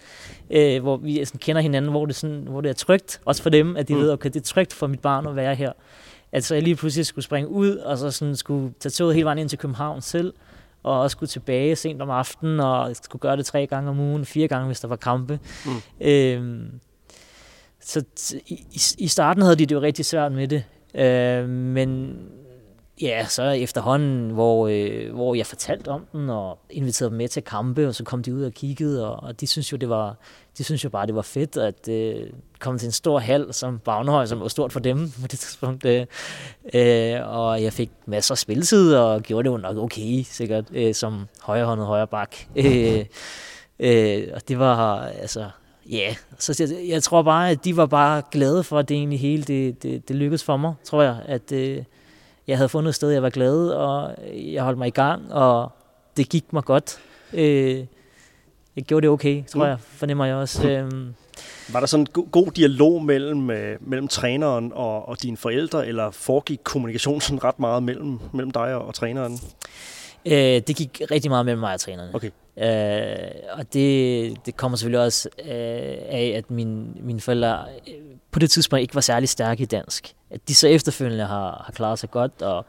øh, hvor vi sådan kender hinanden, hvor det, sådan, hvor det er trygt, også for dem, at de mm. ved, okay, det er trygt for mit barn at være her at så jeg lige pludselig skulle springe ud, og så sådan skulle tage toget hele vejen ind til København selv, og også skulle tilbage sent om aftenen, og skulle gøre det tre gange om ugen, fire gange, hvis der var kampe. Mm. Øhm, så i, i starten havde de det jo rigtig svært med det, øh, men ja, så efterhånden, hvor, øh, hvor jeg fortalte om den, og inviterede dem med til kampe, og så kom de ud og kiggede, og, og de synes jo, det var, de synes jo bare, det var fedt at øh, komme til en stor hal som Bagnehøj, som var stort for dem på det tidspunkt. Øh, øh, og jeg fik masser af spilletid, og gjorde det jo nok okay, sikkert, øh, som højrehåndet højre bak. Øh, øh, og det var, altså, ja, yeah. så jeg, jeg tror bare, at de var bare glade for, at det egentlig hele, det, det, det lykkedes for mig, tror jeg, at øh, jeg havde fundet et sted, jeg var glad, og jeg holdt mig i gang, og det gik mig godt. Øh, jeg gjorde det okay, tror mm. jeg, fornemmer jeg også. Øhm. Var der sådan en go- god dialog mellem, øh, mellem træneren og, og dine forældre, eller foregik kommunikationen sådan ret meget mellem, mellem dig og, og træneren? Øh, det gik rigtig meget mellem mig og træneren. Okay. Øh, og det, det kommer selvfølgelig også øh, af, at mine, mine forældre øh, på det tidspunkt ikke var særlig stærke i dansk. At de så efterfølgende har, har klaret sig godt, og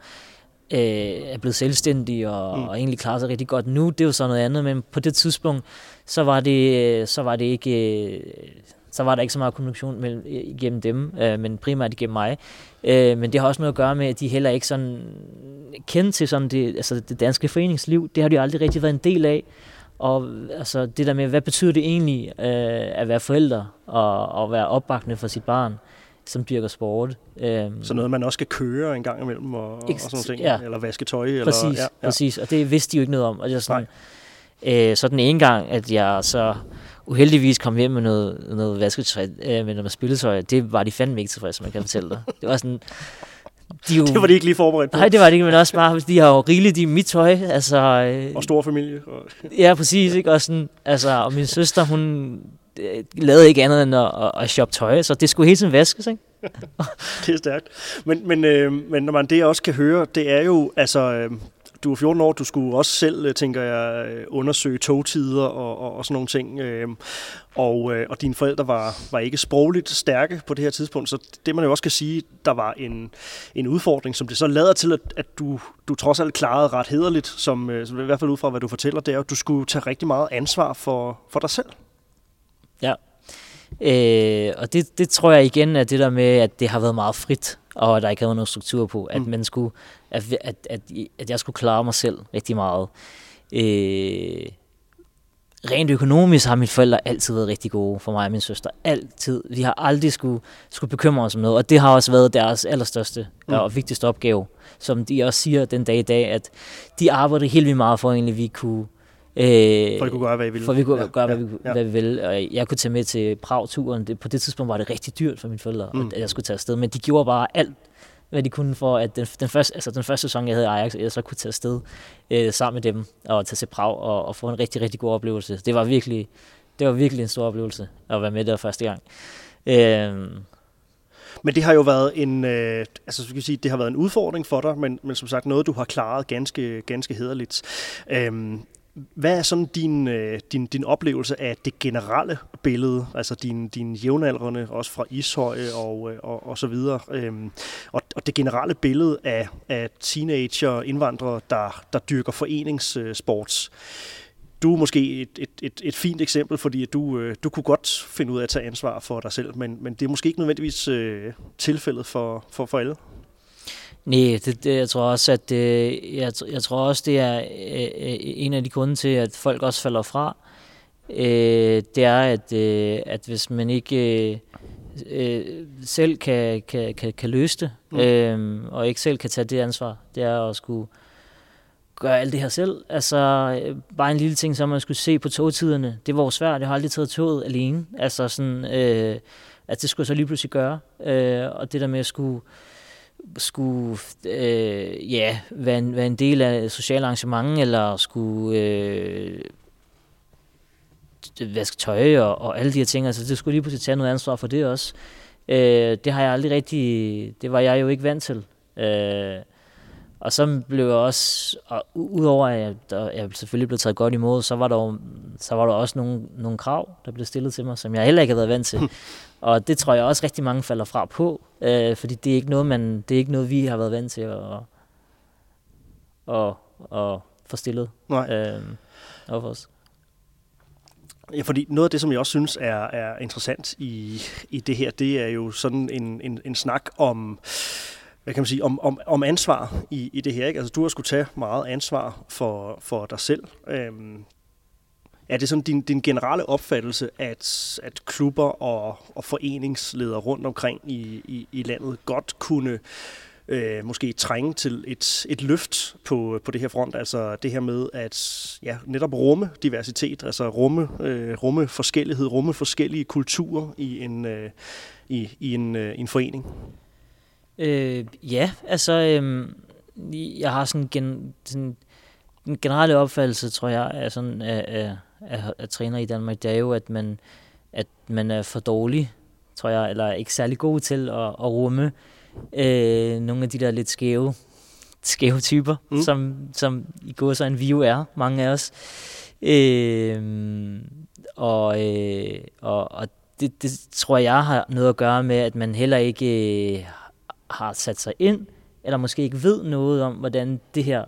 øh, er blevet selvstændige og, mm. og egentlig klarer sig rigtig godt nu. Det er jo så noget andet, men på det tidspunkt, så var det, så var det ikke... så var der ikke så meget kommunikation mellem, igennem dem, øh, men primært igennem mig. Øh, men det har også noget at gøre med, at de heller ikke sådan kendte til sådan det, altså det danske foreningsliv. Det har de aldrig rigtig været en del af. Og altså, det der med, hvad betyder det egentlig øh, at være forældre og, og være opbakende for sit barn? som dyrker sport. Øhm, så noget, man også skal køre en gang imellem og, og sådan nogle ting, ja. eller vaske tøj? Præcis, eller, ja, ja. præcis, og det vidste de jo ikke noget om. Og er sådan, øh, så den ene gang, at jeg så uheldigvis kom hjem med noget, noget vasketøj, øh, med noget spilletøj, det var de fandme ikke tilfredse, man kan fortælle dig. Det var sådan, de jo, det var de ikke lige forberedt på. Nej, det var det ikke, men også bare, de har jo rigeligt i mit tøj. Altså, øh, og stor familie. Og ja, præcis. Ikke? Og, sådan, altså, og min søster, hun øh, lavede ikke andet end at, at, at shoppe tøj, så det skulle hele tiden vaskes, ikke? det er stærkt. Men, men, øh, men når man det også kan høre, det er jo, altså, øh, du var 14 år, du skulle også selv, øh, tænker jeg, øh, undersøge togtider og, og, og sådan nogle ting. Øhm, og, øh, og dine forældre var, var ikke sprogligt stærke på det her tidspunkt, så det man jo også kan sige, der var en, en udfordring, som det så lader til, at, at du, du trods alt klarede ret hederligt, som, som i hvert fald ud fra, hvad du fortæller, det er, at du skulle tage rigtig meget ansvar for, for dig selv. Ja, øh, og det, det tror jeg igen er det der med, at det har været meget frit, og der ikke havde noget struktur på, at, mm. man skulle, at, at, at, at jeg skulle klare mig selv rigtig meget. Øh, rent økonomisk har mine forældre altid været rigtig gode for mig og min søster. Altid. Vi har aldrig skulle, skulle bekymre os om noget, og det har også været deres allerstørste mm. og vigtigste opgave, som de også siger den dag i dag, at de arbejder helt vildt meget for, at egentlig vi kunne Øh, for at kunne gøre, hvad I ville. For vi kunne ja, gøre, hvad, ja, vi, ja. hvad vi ville. Og jeg kunne tage med til Prag-turen. Det, på det tidspunkt var det rigtig dyrt for mine forældre, mm. at jeg skulle tage afsted. Men de gjorde bare alt, hvad de kunne for, at den, den, første, altså den første sæson, jeg havde i Ajax, jeg så kunne tage afsted øh, sammen med dem og tage til Prag og, og få en rigtig, rigtig god oplevelse. Det var virkelig, det var virkelig en stor oplevelse at være med der første gang. Øh, men det har jo været en, øh, altså skal sige, det har været en udfordring for dig, men, men som sagt noget, du har klaret ganske, ganske hederligt. Øhm, hvad er sådan din, øh, din, din oplevelse af det generelle billede, altså din, din jævnaldrende, også fra Ishøj og, øh, og, og så videre, øhm, og, og det generelle billede af, af teenager indvandrere, der, der dyrker foreningssports. Du er måske et, et, et, et fint eksempel, fordi du, øh, du kunne godt finde ud af at tage ansvar for dig selv, men, men det er måske ikke nødvendigvis øh, tilfældet for, for, for alle. Nej, det, det, jeg tror også, at det, jeg, jeg tror også, det er øh, øh, en af de grunde til, at folk også falder fra. Øh, det er, at, øh, at hvis man ikke øh, øh, selv kan, kan, kan, kan løse det, mm. øh, og ikke selv kan tage det ansvar, det er at skulle gøre alt det her selv. Altså, øh, bare en lille ting, som man skulle se på togtiderne. Det var jo svært, jeg har aldrig taget toget alene. Altså sådan, øh, at det skulle jeg så lige pludselig gøre. Øh, og det der med at skulle skulle øh, ja, være, en, være en del af et socialt arrangement, eller skulle øh, vaske tøj og, og alle de her ting. Altså, det skulle lige pludselig tage noget ansvar for det også. Øh, det har jeg aldrig rigtig... Det var jeg jo ikke vant til. Øh, og så blev jeg også, og udover at jeg, der, jeg selvfølgelig blev taget godt imod, så var der, så var der også nogle, nogle krav, der blev stillet til mig, som jeg heller ikke havde været vant til. og det tror jeg også rigtig mange falder fra på, øh, fordi det er ikke noget, man, det er ikke noget, vi har været vant til at, at, at få stillet Nej. Øh, for os. Ja, fordi noget af det, som jeg også synes er, er interessant i, i det her, det er jo sådan en, en, en snak om hvad kan man sige, om, om, om ansvar i, i det her. Ikke? Altså, du har skulle tage meget ansvar for, for dig selv. Øhm, er det sådan din, din generelle opfattelse, at, at klubber og, og foreningsledere rundt omkring i, i, i landet godt kunne øh, måske trænge til et, et løft på, på det her front? Altså det her med at ja, netop rumme diversitet, altså rumme, øh, rumme forskellighed, rumme forskellige kulturer i en, øh, i, i en, øh, en forening? Øh, ja, altså, øh, jeg har sådan, gen, sådan en generelle opfattelse, tror jeg, er sådan, af, af, af, af træner i Danmark, det er jo, at man, at man er for dårlig, tror jeg, eller ikke særlig god til at, at rumme øh, nogle af de der lidt skæve, skæve typer, mm. som, som i går så en view er, mange af os. Øh, og, øh, og, og det, det tror jeg har noget at gøre med, at man heller ikke øh, har sat sig ind, eller måske ikke ved noget om, hvordan det her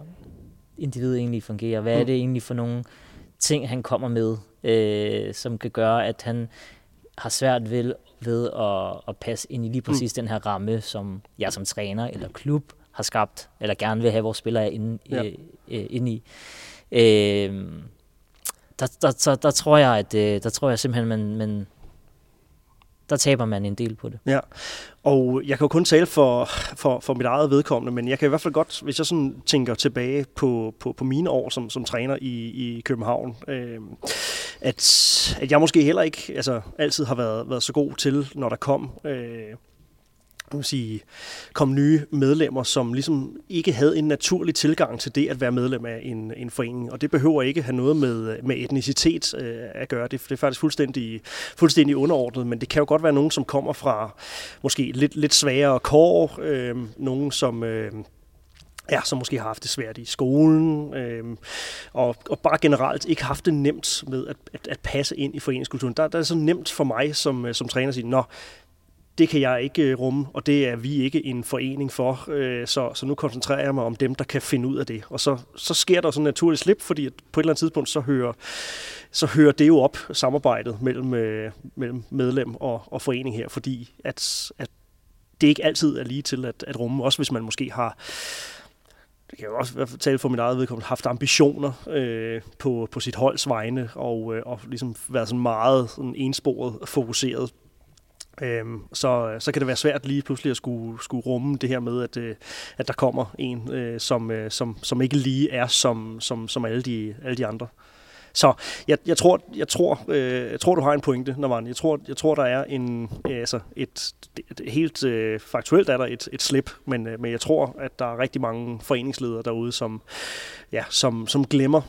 individ egentlig fungerer. Hvad er mm. det egentlig for nogle ting, han kommer med, øh, som kan gøre, at han har svært ved, ved at, at passe ind i lige præcis mm. den her ramme, som jeg som træner eller klub har skabt, eller gerne vil have vores spillere inde, ja. øh, øh, inde i. Øh, der, der, der, der, tror jeg, at øh, der tror jeg simpelthen, man, man, der taber man en del på det. Ja, og jeg kan jo kun tale for, for, for mit eget vedkommende, men jeg kan i hvert fald godt, hvis jeg sådan tænker tilbage på, på, på mine år som, som træner i, i København, øh, at, at jeg måske heller ikke altså, altid har været, været så god til, når der kom øh, kan sige, kom nye medlemmer, som ligesom ikke havde en naturlig tilgang til det at være medlem af en, en forening. Og det behøver ikke have noget med, med etnicitet øh, at gøre. Det, det er faktisk fuldstændig, fuldstændig underordnet, men det kan jo godt være nogen, som kommer fra måske lidt, lidt svagere kår, øh, nogen som... Øh, ja, som måske har haft det svært i skolen, øh, og, og bare generelt ikke haft det nemt med at, at, at passe ind i foreningskulturen. Der, der er det så nemt for mig som, øh, som træner at sige, nå, det kan jeg ikke øh, rumme, og det er vi ikke en forening for, øh, så, så nu koncentrerer jeg mig om dem, der kan finde ud af det. Og så, så sker der sådan en naturlig slip, fordi at på et eller andet tidspunkt, så hører, så hører det jo op, samarbejdet mellem, øh, mellem medlem og, og forening her, fordi at, at det ikke altid er lige til at, at rumme, også hvis man måske har det kan jeg også tale for mit eget vedkommende, haft ambitioner øh, på, på sit holds vegne, og, øh, og ligesom været sådan meget sådan ensporet fokuseret Øhm, så, øh, så kan det være svært lige pludselig at skulle, skulle rumme det her med, at, øh, at der kommer en, øh, som, øh, som, som ikke lige er som, som, som alle, de, alle de andre. Så jeg, jeg, tror, jeg, tror, øh, jeg tror, du har en pointe, Navan. Jeg tror, jeg tror der er en, øh, altså et, et, et helt øh, faktuelt er der et, et slip, men, øh, men jeg tror, at der er rigtig mange foreningsledere derude, som, ja, som, som glemmer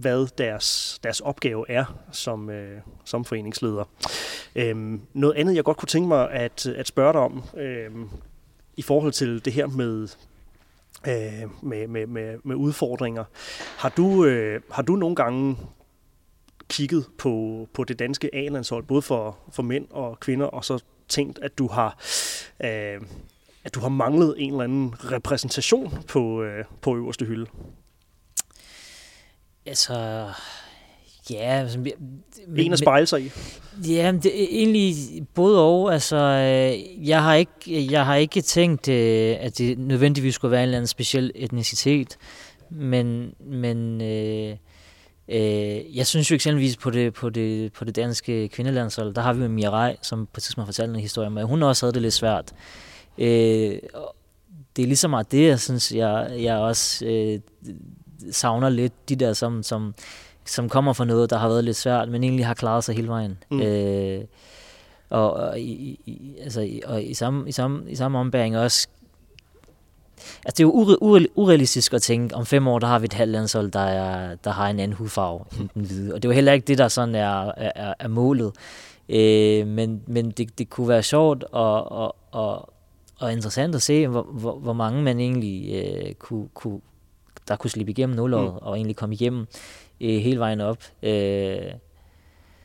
hvad deres, deres opgave er som, øh, som foreningsleder. Øhm, noget andet, jeg godt kunne tænke mig at, at spørge dig om, øhm, i forhold til det her med, øh, med, med, med, med udfordringer. Har du, øh, har du nogle gange kigget på, på det danske A-landshold, både for, for mænd og kvinder, og så tænkt, at du har... Øh, at du har manglet en eller anden repræsentation på, øh, på øverste hylde? Altså, ja... Altså, en at spejle sig i? Ja, det er egentlig både og. Altså, øh, jeg har ikke, jeg har ikke tænkt, øh, at det nødvendigvis skulle være en eller anden speciel etnicitet, men, men øh, øh, jeg synes jo eksempelvis på det, på det, på det danske kvindelandshold, der har vi jo Mirai, som på et tidspunkt har fortalt en historie om, at hun også havde det lidt svært. Øh, det er lige så meget det, jeg synes, jeg, jeg også øh, savner lidt de der, som, som, som kommer fra noget, der har været lidt svært, men egentlig har klaret sig hele vejen. Mm. Øh, og, og, i, i, altså, og i, samme, i, samme, i samme ombæring også Altså, det er jo ure, ure, urealistisk at tænke, om fem år, der har vi et halvt landshold, der, er, der har en anden hudfarve end den hvide. Og det er jo heller ikke det, der sådan er, er, er målet. Øh, men men det, det kunne være sjovt og, og, og, og interessant at se, hvor, hvor, hvor mange man egentlig øh, kunne, kunne, der kunne slippe igennem nulåret mm. og egentlig komme igennem øh, hele vejen op, øh,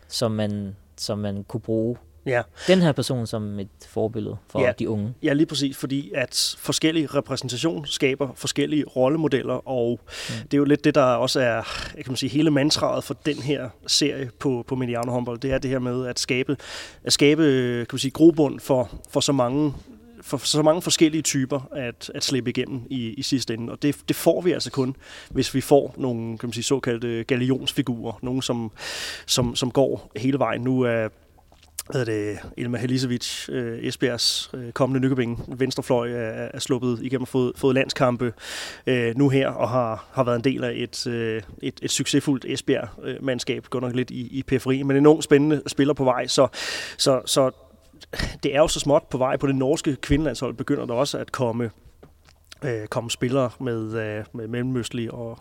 som, man, som man kunne bruge ja. den her person som et forbillede for ja. de unge. Ja, lige præcis, fordi at forskellig repræsentation skaber forskellige rollemodeller, og mm. det er jo lidt det, der også er jeg kan man sige, hele mantraet for den her serie på, på Mediano håndbold, det er det her med at skabe, at skabe kan man sige, grobund for, for så mange for så mange forskellige typer at, at slippe igennem i, i sidste ende. Og det, det får vi altså kun, hvis vi får nogle kan man sige, såkaldte galionsfigurer. Nogle, som, som, som går hele vejen. Nu er hvad det, Elma Helisevic, øh, Esbjergs øh, kommende Nykøbing venstrefløj, er, er sluppet igennem og fået, fået landskampe øh, nu her, og har, har været en del af et, øh, et, et succesfuldt Esbjerg-mandskab, går nok lidt i, i periferien, men en ung, spændende spiller på vej, så, så, så det er jo så småt på vej på det norske kvindelandshold, begynder der også at komme øh, komme spillere med, øh, med mellemøstlig og,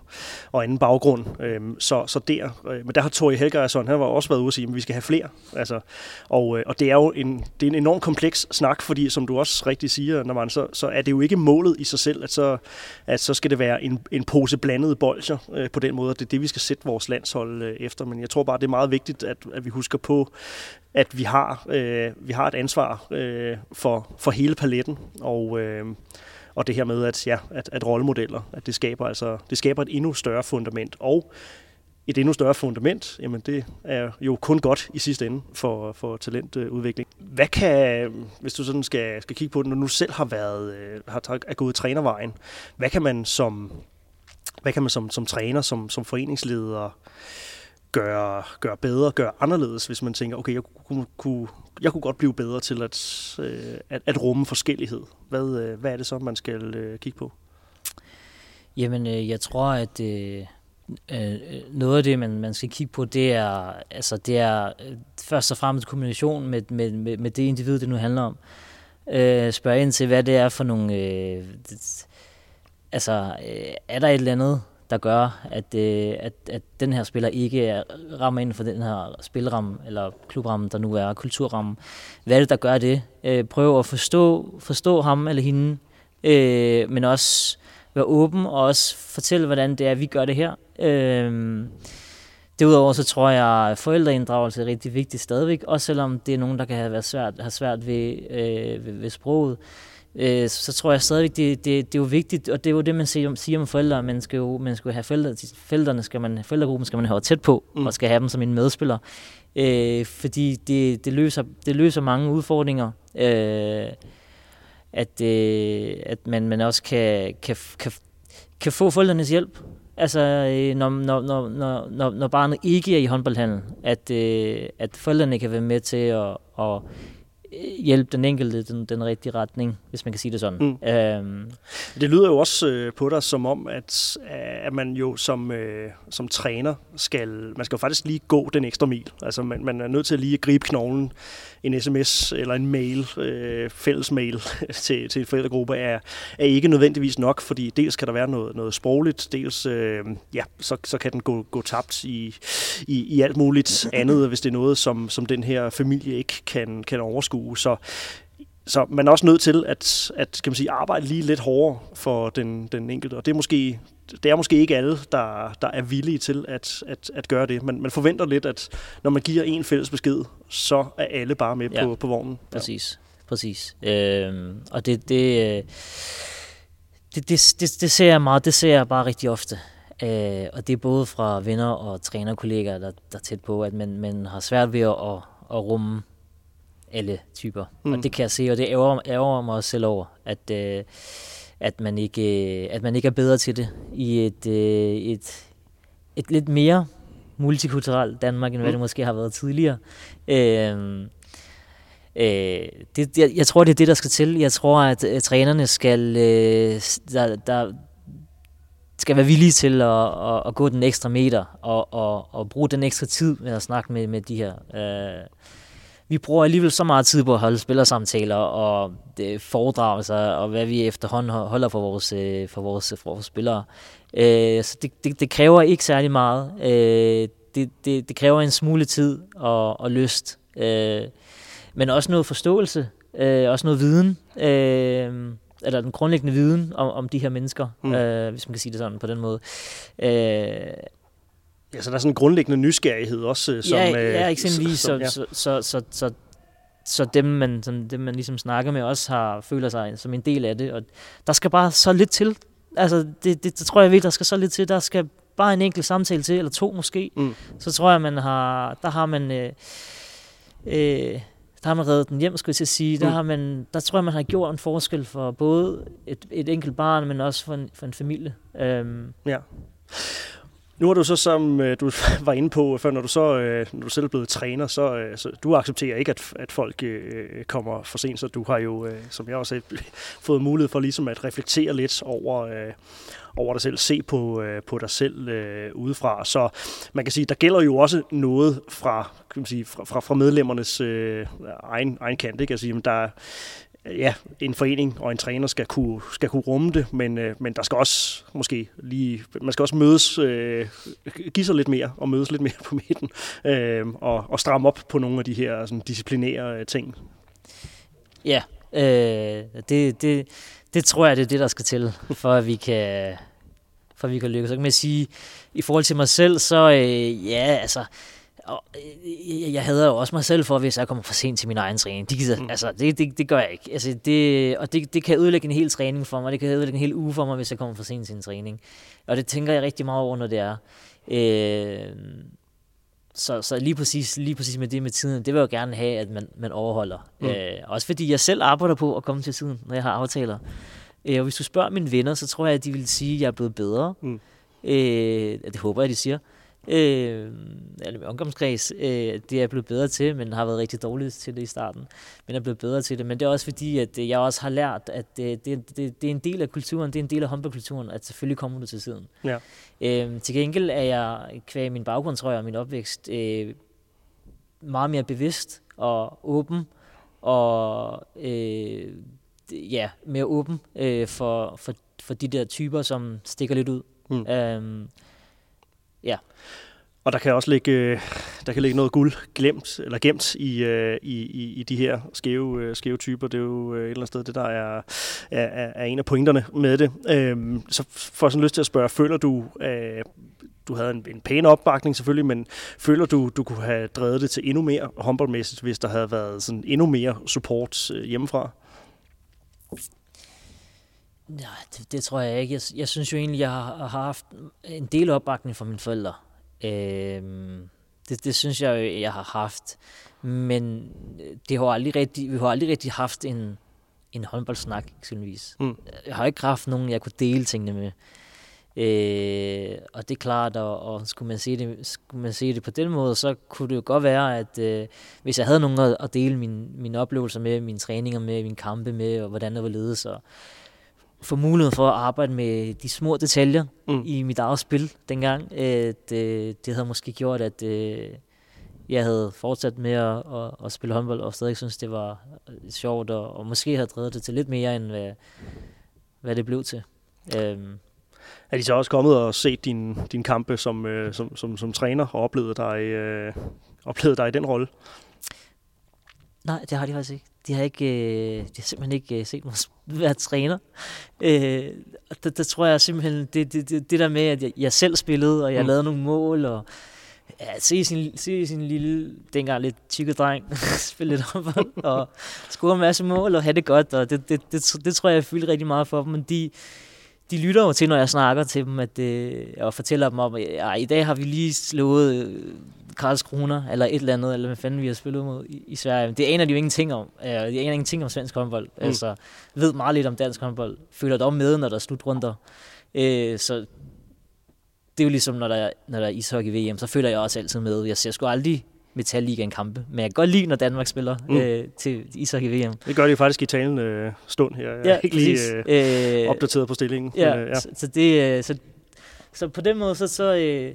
og anden baggrund. Øh, så, så der, øh, men der har Tori Helgersson, han har også været ude og sige, at vi skal have flere. Altså, og, øh, og det er jo en, det er en enormt kompleks snak, fordi som du også rigtig siger, når man, så, så er det jo ikke målet i sig selv, at så, at så skal det være en, en pose blandede bolcher øh, på den måde, og det er det, vi skal sætte vores landshold øh, efter. Men jeg tror bare, det er meget vigtigt, at, at vi husker på, at vi har, øh, vi har et ansvar øh, for, for hele paletten, og øh, og det her med, at, ja, at, at rollemodeller, at det skaber, altså, det skaber et endnu større fundament. Og et endnu større fundament, jamen det er jo kun godt i sidste ende for, for talentudvikling. Hvad kan, hvis du sådan skal, skal kigge på det, når du selv har været, øh, har, er gået trænervejen, hvad kan man som, hvad kan man som, som træner, som, som foreningsleder, gøre, gøre bedre, gøre anderledes, hvis man tænker, okay, jeg kunne, kunne, jeg kunne godt blive bedre til at, øh, at, at rumme forskellighed. Hvad, øh, hvad er det så, man skal øh, kigge på? Jamen, øh, jeg tror, at øh, øh, noget af det, man, man skal kigge på, det er, altså, det er øh, først og fremmest kombination med, med, med, med det individ, det nu handler om. Øh, spørge ind til, hvad det er for nogle... Øh, det, altså, øh, er der et eller andet der gør, at, øh, at, at den her spiller ikke rammer inden for den her spilramme, eller klubramme, der nu er kulturrammen. Hvad er det, der gør det? Øh, prøv at forstå, forstå ham eller hende, øh, men også være åben og også fortælle, hvordan det er, vi gør det her. Øh, Derudover så tror jeg, at forældreinddragelse er rigtig vigtigt stadigvæk, også selvom det er nogen, der kan have, været svært, have svært ved, øh, ved, ved sproget. Øh, så tror jeg stadigvæk, det, det, det er jo vigtigt, og det er jo det, man siger, siger om forældre. Man skal jo man skal have forældre, forældrene skal man, forældregruppen skal man have tæt på, mm. og skal have dem som en medspiller. Øh, fordi det, det, løser, det løser mange udfordringer. Øh, at, øh, at man, man også kan, kan, kan, kan få forældrenes hjælp Altså, øh, når, når, når, når, når barnet ikke er i håndboldhandel, at, øh, at forældrene kan være med til at, at hjælpe den enkelte den, den rigtige retning, hvis man kan sige det sådan. Mm. Øhm. Det lyder jo også øh, på dig som om, at, at man jo som, øh, som træner skal, man skal jo faktisk lige gå den ekstra mil. Altså man, man er nødt til at lige gribe knoglen. En sms eller en mail, øh, fælles mail til, til en forældregruppe er, er ikke nødvendigvis nok, fordi dels kan der være noget, noget sprogligt, dels øh, ja, så, så kan den gå, gå tabt i, i, i alt muligt andet, hvis det er noget, som, som den her familie ikke kan, kan overskue overskue. Så, så man er også nødt til at, at kan man sige, arbejde lige lidt hårdere for den, den enkelte, og det er måske det er måske ikke alle, der, der er villige til at, at, at gøre det. Men man forventer lidt, at når man giver en fælles besked, så er alle bare med ja, på, på vognen. Præcis, ja. præcis. Øhm, og det, det, det, det, det, det ser jeg meget, det ser jeg bare rigtig ofte. Øh, og det er både fra venner og trænerkollegaer, der, der er tæt på, at man, man har svært ved at, at, at rumme alle typer. Mm. Og det kan jeg se, og det ærger, ærger mig også selv over, at, øh, at, man ikke, øh, at man ikke er bedre til det i et, øh, et, et lidt mere multikulturelt Danmark, end hvad mm. det måske har været tidligere. Øh, øh, det, jeg, jeg tror, det er det, der skal til. Jeg tror, at øh, trænerne skal, øh, der, der, skal være villige til at, at, at gå den ekstra meter og, og, og bruge den ekstra tid med at snakke med, med de her øh, vi bruger alligevel så meget tid på at holde spillersamtaler og foredragelser, og hvad vi efterhånden holder for vores, øh, for vores, for vores spillere. Øh, så det, det, det kræver ikke særlig meget. Øh, det, det, det kræver en smule tid og, og lyst, men også noget forståelse, også noget viden, eller den grundlæggende viden om, om de her mennesker, mm. hvis man kan sige det sådan på den måde. Ja, så der er sådan en grundlæggende nysgerrighed også. Øh, som, ja, ja, eksempelvis. Som, ja. Så, så, så, så, så dem, man, som, dem, man ligesom snakker med, også har, føler sig som en del af det. Og der skal bare så lidt til. Altså, det, det, det tror jeg virkelig, der skal så lidt til. Der skal bare en enkelt samtale til, eller to måske. Mm. Så tror jeg, man har, der har man... Øh, øh, der har man reddet den hjem, skulle jeg til at sige. Der, mm. har man, der tror jeg, man har gjort en forskel for både et, et enkelt barn, men også for en, for en familie. Um, ja. Nu har du så, som øh, du var inde på før, når du så øh, når du selv er blevet træner, så, øh, så du accepterer ikke, at, at folk kommer for sent, så du har jo, som jeg også har fået mulighed for ligesom at reflektere lidt over, over dig selv, se på, på dig selv øh, udefra. Så man kan sige, der gælder jo også noget fra, kan man sige, fra, fra, fra medlemmernes øh, egen, egen kant. Ikke? Altså, jamen, der, ja, en forening og en træner skal kunne, skal kunne rumme det, men, øh, men der skal også måske lige, man skal også mødes, øh, give sig lidt mere og mødes lidt mere på midten øh, og, og stramme op på nogle af de her sådan, disciplinære øh, ting. Ja, øh, det, det, det tror jeg, det er det, der skal til, for at vi kan, for at vi kan lykkes. Så kan man sige, i forhold til mig selv, så øh, ja, altså, og øh, jeg hader jo også mig selv for, hvis jeg kommer for sent til min egen træning. De gider, mm. altså, det, det, det gør jeg ikke. Altså, det, og det, det kan ødelægge en hel træning for mig. Det kan ødelægge en hel uge for mig, hvis jeg kommer for sent til en træning. Og det tænker jeg rigtig meget over, når det er. Øh, så, så lige, præcis, lige præcis med det med tiden, det vil jeg jo gerne have, at man, man overholder. Mm. Øh, også fordi jeg selv arbejder på at komme til tiden, når jeg har aftaler. Øh, og hvis du spørger mine venner, så tror jeg, at de vil sige, at jeg er blevet bedre. Mm. Øh, det håber jeg, de siger øh, eller med omgangskreds, øh, det er jeg blevet bedre til, men har været rigtig dårlig til det i starten. Men er blevet bedre til det. Men det er også fordi, at øh, jeg også har lært, at det, det, det, det er en del af kulturen, det er en del af håndboldkulturen, at selvfølgelig kommer du til siden. Ja. Øh, til gengæld er jeg, kvæg min baggrund, tror jeg, og min opvækst, øh, meget mere bevidst og åben, og øh, ja, mere åben øh, for, for, for de der typer, som stikker lidt ud. Mm. Øh, Ja. Og der kan også ligge, øh, der kan ligge noget guld glemt, eller gemt i, øh, i, i, i de her skæve, øh, skæve typer. Det er jo et eller andet sted, det der er, er, er en af pointerne med det. Øhm, så får jeg sådan lyst til at spørge, føler du, du havde en, en pæn opbakning selvfølgelig, men føler du, du kunne have drevet det til endnu mere håndboldmæssigt, hvis der havde været sådan endnu mere support hjemmefra? Ja, det, det tror jeg ikke. Jeg, jeg synes jo egentlig, jeg har, har haft en del opbakning fra mine forældre. Øhm, det, det synes jeg jo, jeg har haft. Men det har aldrig rigtig, vi har aldrig rigtig haft en, en håndboldsnak, eksempelvis. Mm. Jeg har ikke haft nogen, jeg kunne dele tingene med. Øh, og det er klart, og, og skulle, man se det, skulle man se det på den måde, så kunne det jo godt være, at øh, hvis jeg havde nogen at, at dele mine, mine oplevelser med, mine træninger med, mine kampe med, og hvordan det var ledet, så få mulighed for at arbejde med de små detaljer mm. i mit eget spil dengang. Øh, det, det havde måske gjort, at øh, jeg havde fortsat med at, at, at spille håndbold, og stadig synes, det var øh, sjovt, og, og måske havde drevet det til lidt mere, end hvad, hvad det blev til. Øhm. Er de så også kommet og set din, din kampe som, øh, som, som, som træner og oplevet dig, øh, oplevet dig i den rolle? Nej, det har de faktisk ikke. De har, ikke, øh, de har simpelthen ikke øh, set mig være træner. Øh, der, der tror jeg simpelthen, det, det, det, det der med, at jeg, jeg selv spillede, og jeg mm. lavede nogle mål, og ja, se, sin, se sin lille, dengang lidt tykke dreng, spille lidt håndbold, og score en masse mål, og have det godt, og det, det, det, det, det tror jeg, jeg fyldte rigtig meget for dem, men de, de lytter jo til, når jeg snakker til dem, at, øh, og fortæller dem om, at i dag har vi lige slået øh, Karlskrona, eller et eller andet, eller hvad fanden vi har spillet mod i, i Sverige. Det aner de jo ingenting om. Øh, de aner ingenting om svensk håndbold. Mm. Altså, ved meget lidt om dansk håndbold. Føler dog med, når der er slutrunder. Øh, så det er jo ligesom, når der, når der er ishockey-VM, så føler jeg også altid med. Jeg ser sgu aldrig Metalligaen kampe. Men jeg kan godt lide, når Danmark spiller mm. øh, til ishockey-VM. Det gør de faktisk i talen øh, stund her. Jeg er ja, ikke lige øh, øh, opdateret på stillingen. Ja, men, øh, ja. Så, så, det, øh, så, så på den måde, så, så øh,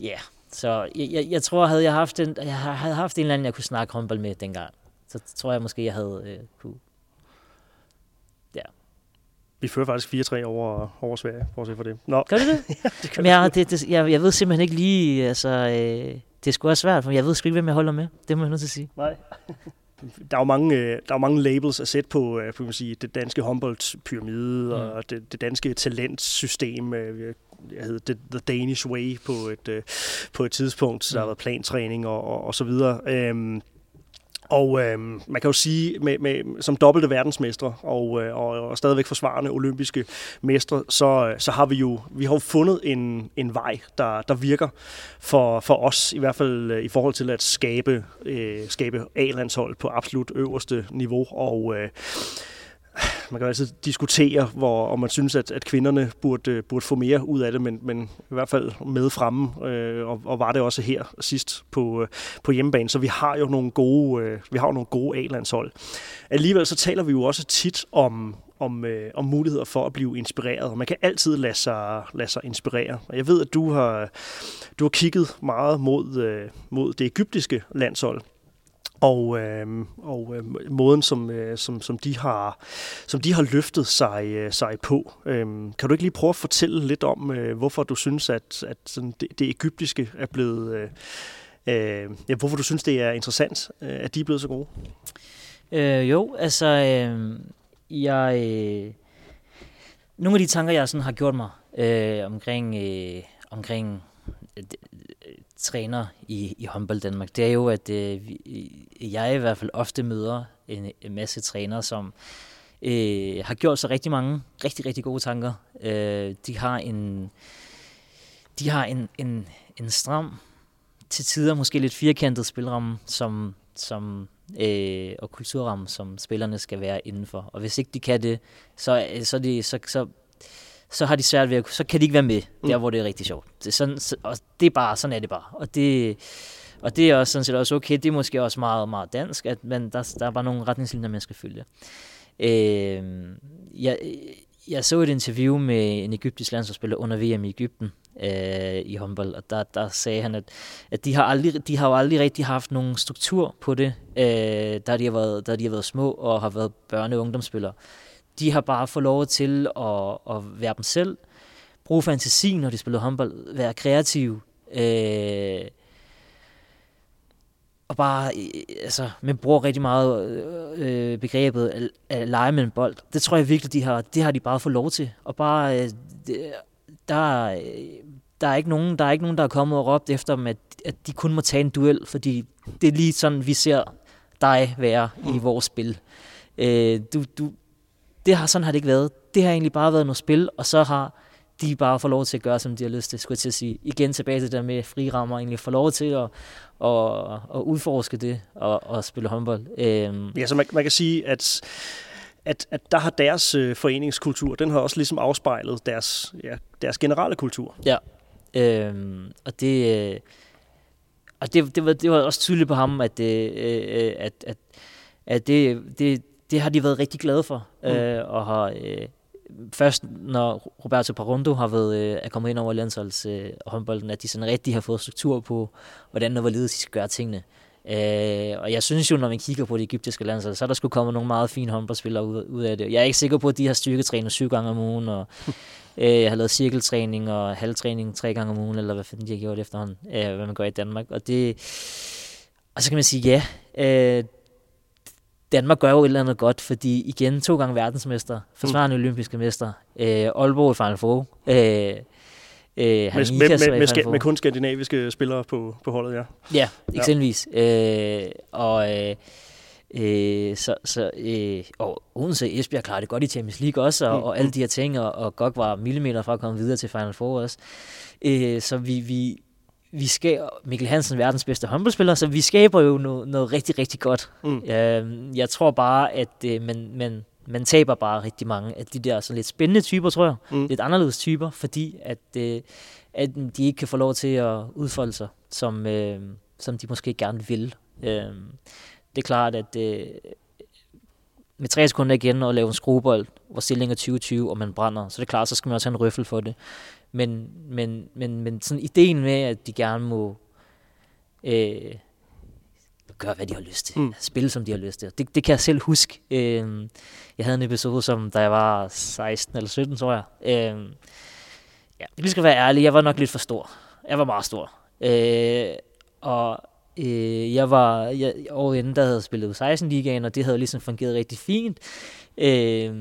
ja, så jeg, jeg, jeg tror, havde jeg haft en, jeg havde haft en eller anden, jeg kunne snakke håndbold med dengang, så tror jeg måske, jeg havde øh, kunne. Ja. Vi fører faktisk 4-3 over, over Sverige, se for det. Nå. Gør det det? ja, det, Men jeg, det, det, jeg, jeg ved simpelthen ikke lige, altså, øh, det er sgu også svært, for jeg ved sgu ikke, hvem jeg holder med. Det må jeg nødt til at sige. Nej. der er jo mange, øh, der er mange labels at sætte på, øh, på man sige, det danske håndboldpyramide mm. og det, det danske talentsystem. Øh, jeg hed The, The Danish Way på et, på et tidspunkt, så der har mm. været plantræning og, og, og så videre. Øhm, og øh, man kan jo sige, med, med, som dobbelte verdensmestre og, øh, og, og stadigvæk forsvarende olympiske mestre, så, øh, så har vi jo vi har jo fundet en, en vej, der, der virker for, for os, i hvert fald øh, i forhold til at skabe, øh, skabe A-landshold på absolut øverste niveau. Og øh, man kan altid diskutere, hvor, om man synes, at, at kvinderne burde, øh, burde få mere ud af det, men, men i hvert fald med fremme, øh, og, og var det også her sidst på, øh, på hjemmebane. Så vi har jo nogle gode, øh, vi har jo nogle gode A-landshold. Alligevel så taler vi jo også tit om, om, øh, om muligheder for at blive inspireret. Og man kan altid lade sig, lade sig inspirere. Og jeg ved, at du har, du har kigget meget mod, øh, mod det egyptiske landshold og, øh, og øh, måden, som, øh, som, som, de har, som de har løftet sig, øh, sig på. Øh, kan du ikke lige prøve at fortælle lidt om, øh, hvorfor du synes, at, at sådan det, det egyptiske er blevet... Øh, øh, ja, hvorfor du synes, det er interessant, øh, at de er blevet så gode? Øh, jo, altså... Øh, jeg... Øh, nogle af de tanker, jeg sådan har gjort mig øh, omkring, øh, omkring øh, træner i, i håndbold Danmark, det er jo, at øh, øh, jeg i hvert fald ofte møder en, en masse trænere, som øh, har gjort sig rigtig mange rigtig, rigtig gode tanker. Øh, de har en, de har en, en, en stram, til tider måske lidt firkantet spilramme, som, som øh, og kulturramme, som spillerne skal være indenfor. Og hvis ikke de kan det, så, øh, så, de, så, så så har de svært ved at, så kan de ikke være med mm. der, hvor det er rigtig sjovt. Det er, sådan, så, og det er bare, sådan er det bare. Og det, og det er også sådan set også okay. Det er måske også meget, meget dansk, at man, der, der er bare nogle retningslinjer, man skal følge. Øh, jeg, jeg så et interview med en egyptisk landsholdsspiller under VM i Ægypten øh, i håndbold, og der, der sagde han, at, at de, har aldrig, de har jo aldrig rigtig haft nogen struktur på det, øh, da, de har været, da de har været små og har været børne- og ungdomsspillere. De har bare fået lov til at, at være dem selv, bruge fantasi, når de spiller håndbold, være kreative, Øh, og bare, øh, altså, man bruger rigtig meget øh, begrebet at, at lege med en bold. Det tror jeg virkelig, de har, det har de bare fået lov til. Og bare, øh, der, øh, der, er ikke nogen, der er ikke nogen, der er kommet og råbt efter dem, at, at de kun må tage en duel, fordi det er lige sådan, vi ser dig være mm. i vores spil. Øh, du, du, det har, sådan har det ikke været. Det har egentlig bare været noget spil, og så har de bare får lov til at gøre, som de har lyst til, skulle jeg til at sige. Igen tilbage til det der med fri rammer, egentlig få lov til at, at, at udforske det og, og spille håndbold. Øhm. Ja, så man, man kan sige, at at, at der har deres øh, foreningskultur, den har også ligesom afspejlet deres, ja, deres generelle kultur. Ja, øhm, og det, øh, og det, det, var, det var også tydeligt på ham, at, øh, øh, at, at, at det, det, det har de været rigtig glade for, mm. øh, og har øh, først når Roberto Parundo har været, øh, er kommet ind over landsholds øh, håndbolden, at de sådan rigtig har fået struktur på, hvordan og hvorledes de skal gøre tingene. Øh, og jeg synes jo, når man kigger på det egyptiske landshold, så er der skulle komme nogle meget fine håndboldspillere ud, ud af det. Jeg er ikke sikker på, at de har styrketrænet syv gange om ugen, og øh, har lavet cirkeltræning og halvtræning tre gange om ugen, eller hvad fanden de har gjort efterhånden, øh, hvad man gør i Danmark. Og det... Og så kan man sige, ja, øh, Danmark gør jo et eller andet godt, fordi igen to gange verdensmester, forsvarende mm. olympiske mester, øh, Aalborg i Final Four, øh, øh, med, med, med, med, med kun skandinaviske spillere på, på holdet, ja. Ja, eksempelvis. Ja. Øh, og øh, øh, så, så øh, og Odense Esbjerg klarede det godt i Champions League også, og, mm. og alle de her ting, og, og godt var millimeter fra at komme videre til Final Four også. Øh, så vi, vi, vi skaber, Mikkel Hansen verdens bedste håndboldspiller, så vi skaber jo noget, noget rigtig, rigtig godt. Mm. Øh, jeg tror bare, at øh, man, man, man taber bare rigtig mange af de der så lidt spændende typer, tror jeg. Mm. Lidt anderledes typer, fordi at, øh, at de ikke kan få lov til at udfolde sig, som, øh, som de måske gerne vil. Øh, det er klart, at øh, med tre sekunder igen og lave en skruebold, hvor stillingen er 2020, og man brænder, så det er klart, så skal man også have en røffel for det. Men, men, men, men sådan ideen med, at de gerne må øh, gøre, hvad de har lyst til. Mm. Spille, som de har lyst til. Det, det kan jeg selv huske. Øh, jeg havde en episode, som da jeg var 16 eller 17, tror jeg. Øh, ja, jeg skal være ærlig, jeg var nok lidt for stor. Jeg var meget stor. Øh, og øh, jeg var jeg, året inden, der havde spillet 16 ligaen, og det havde ligesom fungeret rigtig fint. Øh,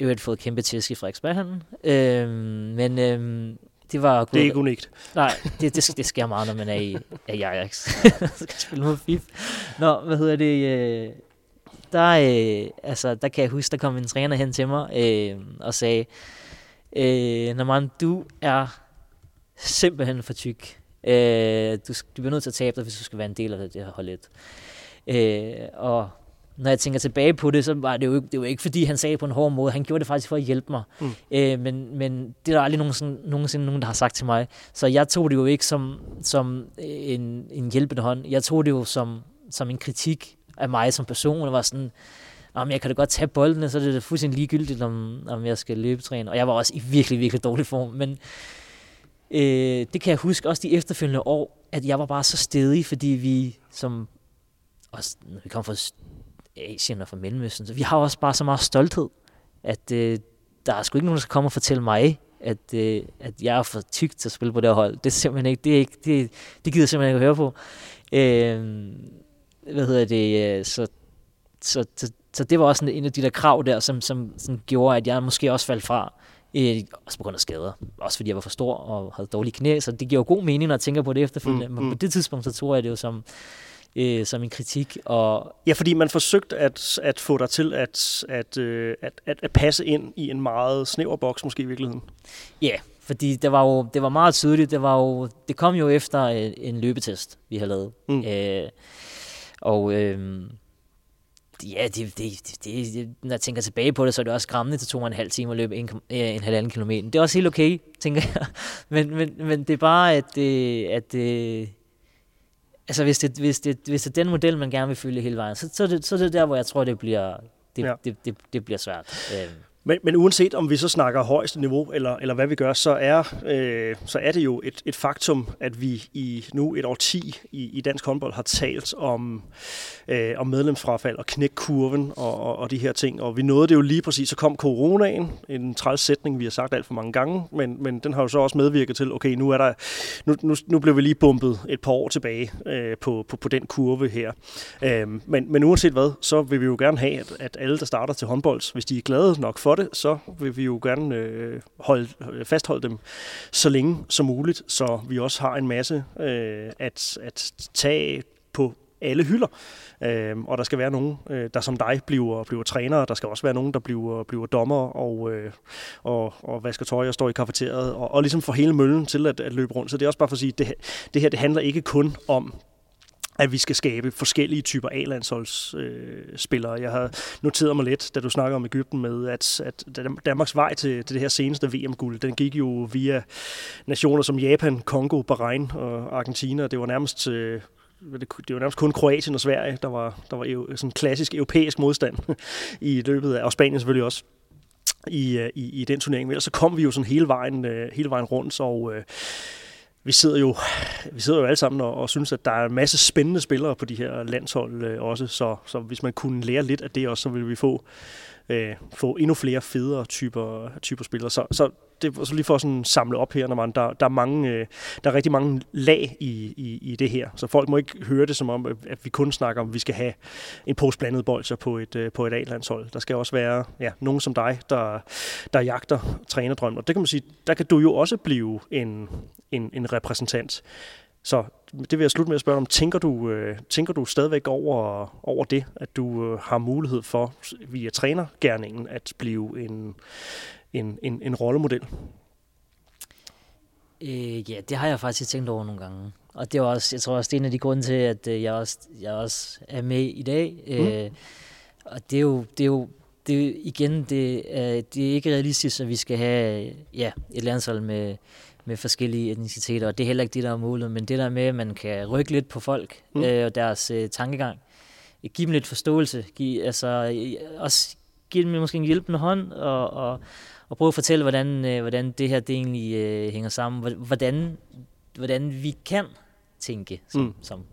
jeg har fået kæmpe tæsk i Frederiksberghallen. Øh, men øh, det var... Det er ikke unikt. Nej, det, det, det sker meget, når man er i er Ajax. skal spille mod FIF. Nå, hvad hedder det? Øh, der, øh, altså, der kan jeg huske, der kom en træner hen til mig øh, og sagde, øh, når man, du er simpelthen for tyk. Øh, du, du bliver nødt til at tabe dig, hvis du skal være en del af det, her holdet. Øh, og når jeg tænker tilbage på det, så var det jo, det var ikke, fordi han sagde på en hård måde. Han gjorde det faktisk for at hjælpe mig. Mm. Øh, men, men det er der aldrig nogensinde, nogensinde nogen, der har sagt til mig. Så jeg tog det jo ikke som, som en, en hjælpende hånd. Jeg tog det jo som, som en kritik af mig som person. Det var sådan, om jeg kan da godt tage boldene, så er det fuldstændig ligegyldigt, om, om jeg skal løbetræne. Og jeg var også i virkelig, virkelig dårlig form. Men øh, det kan jeg huske også de efterfølgende år, at jeg var bare så stedig, fordi vi som også, når vi kom fra Asien og fra Mellemøsten. Så vi har også bare så meget stolthed, at øh, der er sgu ikke nogen, der skal komme og fortælle mig, at, øh, at jeg er for tyk til at spille på det her hold. Det er simpelthen ikke, det, er ikke, det, det gider jeg simpelthen ikke at høre på. Øh, hvad hedder det, øh, så, så, så, så det var også en af de der krav der, som, som, som gjorde, at jeg måske også faldt fra. Øh, også på grund af skader. Også fordi jeg var for stor og havde dårlige knæ, så det giver god mening, når jeg tænker på det efterfølgende. Mm, mm. Men på det tidspunkt, så tror jeg det jo som, øh, som en kritik. Og ja, fordi man forsøgte at, at få dig til at, at, øh, at, at, at passe ind i en meget snæver boks, måske i virkeligheden. Ja, fordi det var jo det var meget tydeligt. Det, var jo, det kom jo efter en, en løbetest, vi havde lavet. Mm. Øh, og øh, ja, det, det, det, det, når jeg tænker tilbage på det, så er det også skræmmende, det tog mig en halv time at løbe en, en halvanden kilometer. Det er også helt okay, tænker jeg. Men, men, men det er bare, at, det, at det, altså hvis det, hvis, det, hvis det er den model, man gerne vil følge hele vejen, så, så, er det, så er det der, hvor jeg tror, det bliver, det, ja. det, det, det bliver svært. Øh. Men, men uanset om vi så snakker højeste niveau, eller, eller hvad vi gør, så er, øh, så er det jo et, et faktum, at vi i nu et år 10 i, i dansk håndbold har talt om, øh, om medlemsfrafald og knækkurven og, og, og de her ting. Og vi nåede det jo lige præcis, så kom coronaen, en træls sætning, vi har sagt alt for mange gange, men, men den har jo så også medvirket til, okay, nu er der, nu, nu, nu blev vi lige bumpet et par år tilbage øh, på, på, på den kurve her. Øh, men, men uanset hvad, så vil vi jo gerne have, at, at alle, der starter til håndbold, hvis de er glade nok for det, så vil vi jo gerne øh, holde, øh, fastholde dem så længe som muligt, så vi også har en masse øh, at, at tage på alle hylder. Øh, og der skal være nogen, øh, der som dig bliver, bliver trænere. Der skal også være nogen, der bliver, bliver dommer og, øh, og, og vasker tøj og står i kafeteriet. Og, og ligesom får hele møllen til at, at løbe rundt. Så det er også bare for at sige, at det, det her det handler ikke kun om at vi skal skabe forskellige typer A-landsholdsspillere. Øh, jeg har noteret mig lidt, da du snakker om Ægypten med, at, at Danmarks vej til, til det her seneste VM-guld, den gik jo via nationer som Japan, Kongo, Bahrain og Argentina. Det var nærmest... Øh, det var nærmest kun Kroatien og Sverige, der var, der var sådan klassisk europæisk modstand i løbet af, og Spanien selvfølgelig også i, øh, i, i den turnering. Men ellers så kom vi jo sådan hele vejen, øh, hele vejen rundt, og øh, vi sidder jo, vi sidder jo alle sammen og, og synes, at der er en masse spændende spillere på de her landshold øh, også, så, så hvis man kunne lære lidt af det også, så ville vi få, øh, få endnu flere federe typer, typer spillere. Så, så det var så lige for at sådan samle op her, når man, der, der, er mange, øh, der er rigtig mange lag i, i, i det her. Så folk må ikke høre det som om, at vi kun snakker om, at vi skal have en pose blandet bolcher på et, øh, på et A-landshold. Der skal også være ja, nogen som dig, der, der jagter trænerdrømmen. Og det kan man sige, der kan du jo også blive en, en, en repræsentant. Så det vil jeg slutte med at spørge om. Tænker du, øh, tænker du stadigvæk over, over det, at du øh, har mulighed for via trænergærningen at blive en, en, en, en rollemodel? Øh, ja, det har jeg faktisk tænkt over nogle gange. Og det er også, jeg tror også, det er en af de grunde til, at øh, jeg også, jeg også er med i dag. Mm. Øh, og det er jo, det er jo det igen, det er, det er ikke realistisk, at vi skal have ja, et landshold med, med forskellige etniciteter, og det er heller ikke det, der er målet, men det der med, at man kan rykke lidt på folk mm. øh, og deres øh, tankegang, give dem lidt forståelse, give, altså, også give dem måske en hjælpende hånd, og, og, og prøve at fortælle, hvordan, øh, hvordan det her det egentlig øh, hænger sammen, hvordan, hvordan vi kan tænke som, mm. som,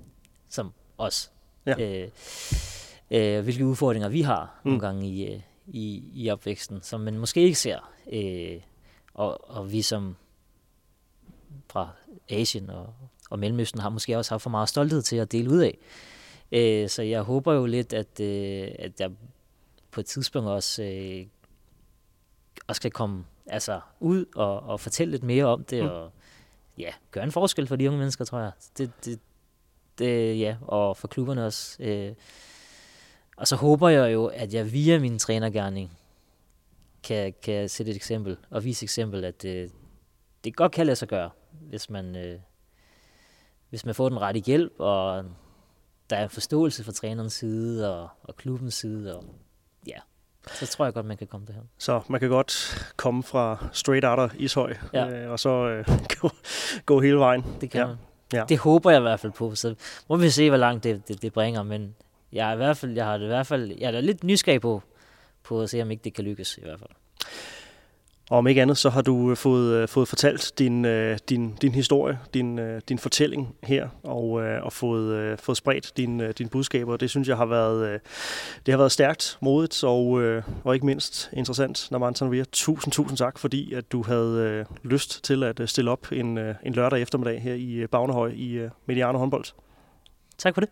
som os. Ja. Øh, øh, hvilke udfordringer vi har mm. nogle gange i, øh, i, i opvæksten, som man måske ikke ser. Øh, og, og vi som fra Asien og, og Mellemøsten har måske også haft for meget stolthed til at dele ud af. Øh, så jeg håber jo lidt, at, øh, at jeg på et tidspunkt også, øh, også kan komme altså, ud og, og fortælle lidt mere om det, mm. og ja, gøre en forskel for de unge mennesker, tror jeg. Det, det, det, ja, og for klubberne også. Øh, og så håber jeg jo, at jeg via min trænergærning kan, kan sætte et eksempel og vise eksempel, at det, det godt kan lade sig gøre, hvis man, øh, hvis man får den rette hjælp, og der er en forståelse fra trænerens side og, og klubbens side, og ja, så tror jeg godt, man kan komme det her. Så man kan godt komme fra straight outer Ishøj, ja. øh, og så øh, gå, gå hele vejen. Det kan ja. man. Ja. Det håber jeg i hvert fald på, så må vi se, hvor langt det, det, det bringer, men jeg, er i hvert fald, jeg har det i hvert fald, jeg er lidt nysgerrig på, på at se, om ikke det kan lykkes i hvert fald. Og om ikke andet, så har du øh, fået, øh, fået fortalt din, øh, din, din historie, din, din fortælling her, og, og fået, fået spredt din, din budskaber. Det synes jeg har været, det har været stærkt, modigt og, og ikke mindst interessant. Naman Tanvir, tusind, tusind tak, fordi at du havde lyst til at stille op en, en lørdag eftermiddag her i Bagnehøj i Mediano håndbold. Tak for det.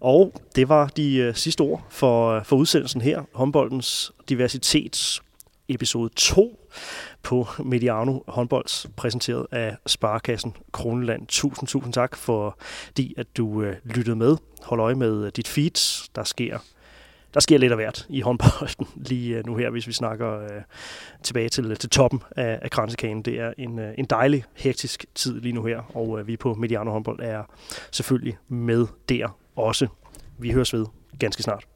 Og det var de sidste ord for, for udsendelsen her, håndboldens diversitets episode 2 på Mediano håndbold, præsenteret af Sparkassen Kroneland. Tusind, tusind tak for de, at du øh, lyttede med. Hold øje med øh, dit feed. Der sker der sker lidt af hvert i håndbolden lige øh, nu her, hvis vi snakker øh, tilbage til, til toppen af, af kransekagen. Det er en, øh, en dejlig, hektisk tid lige nu her, og øh, vi på Mediano håndbold er selvfølgelig med der også. Vi høres ved ganske snart.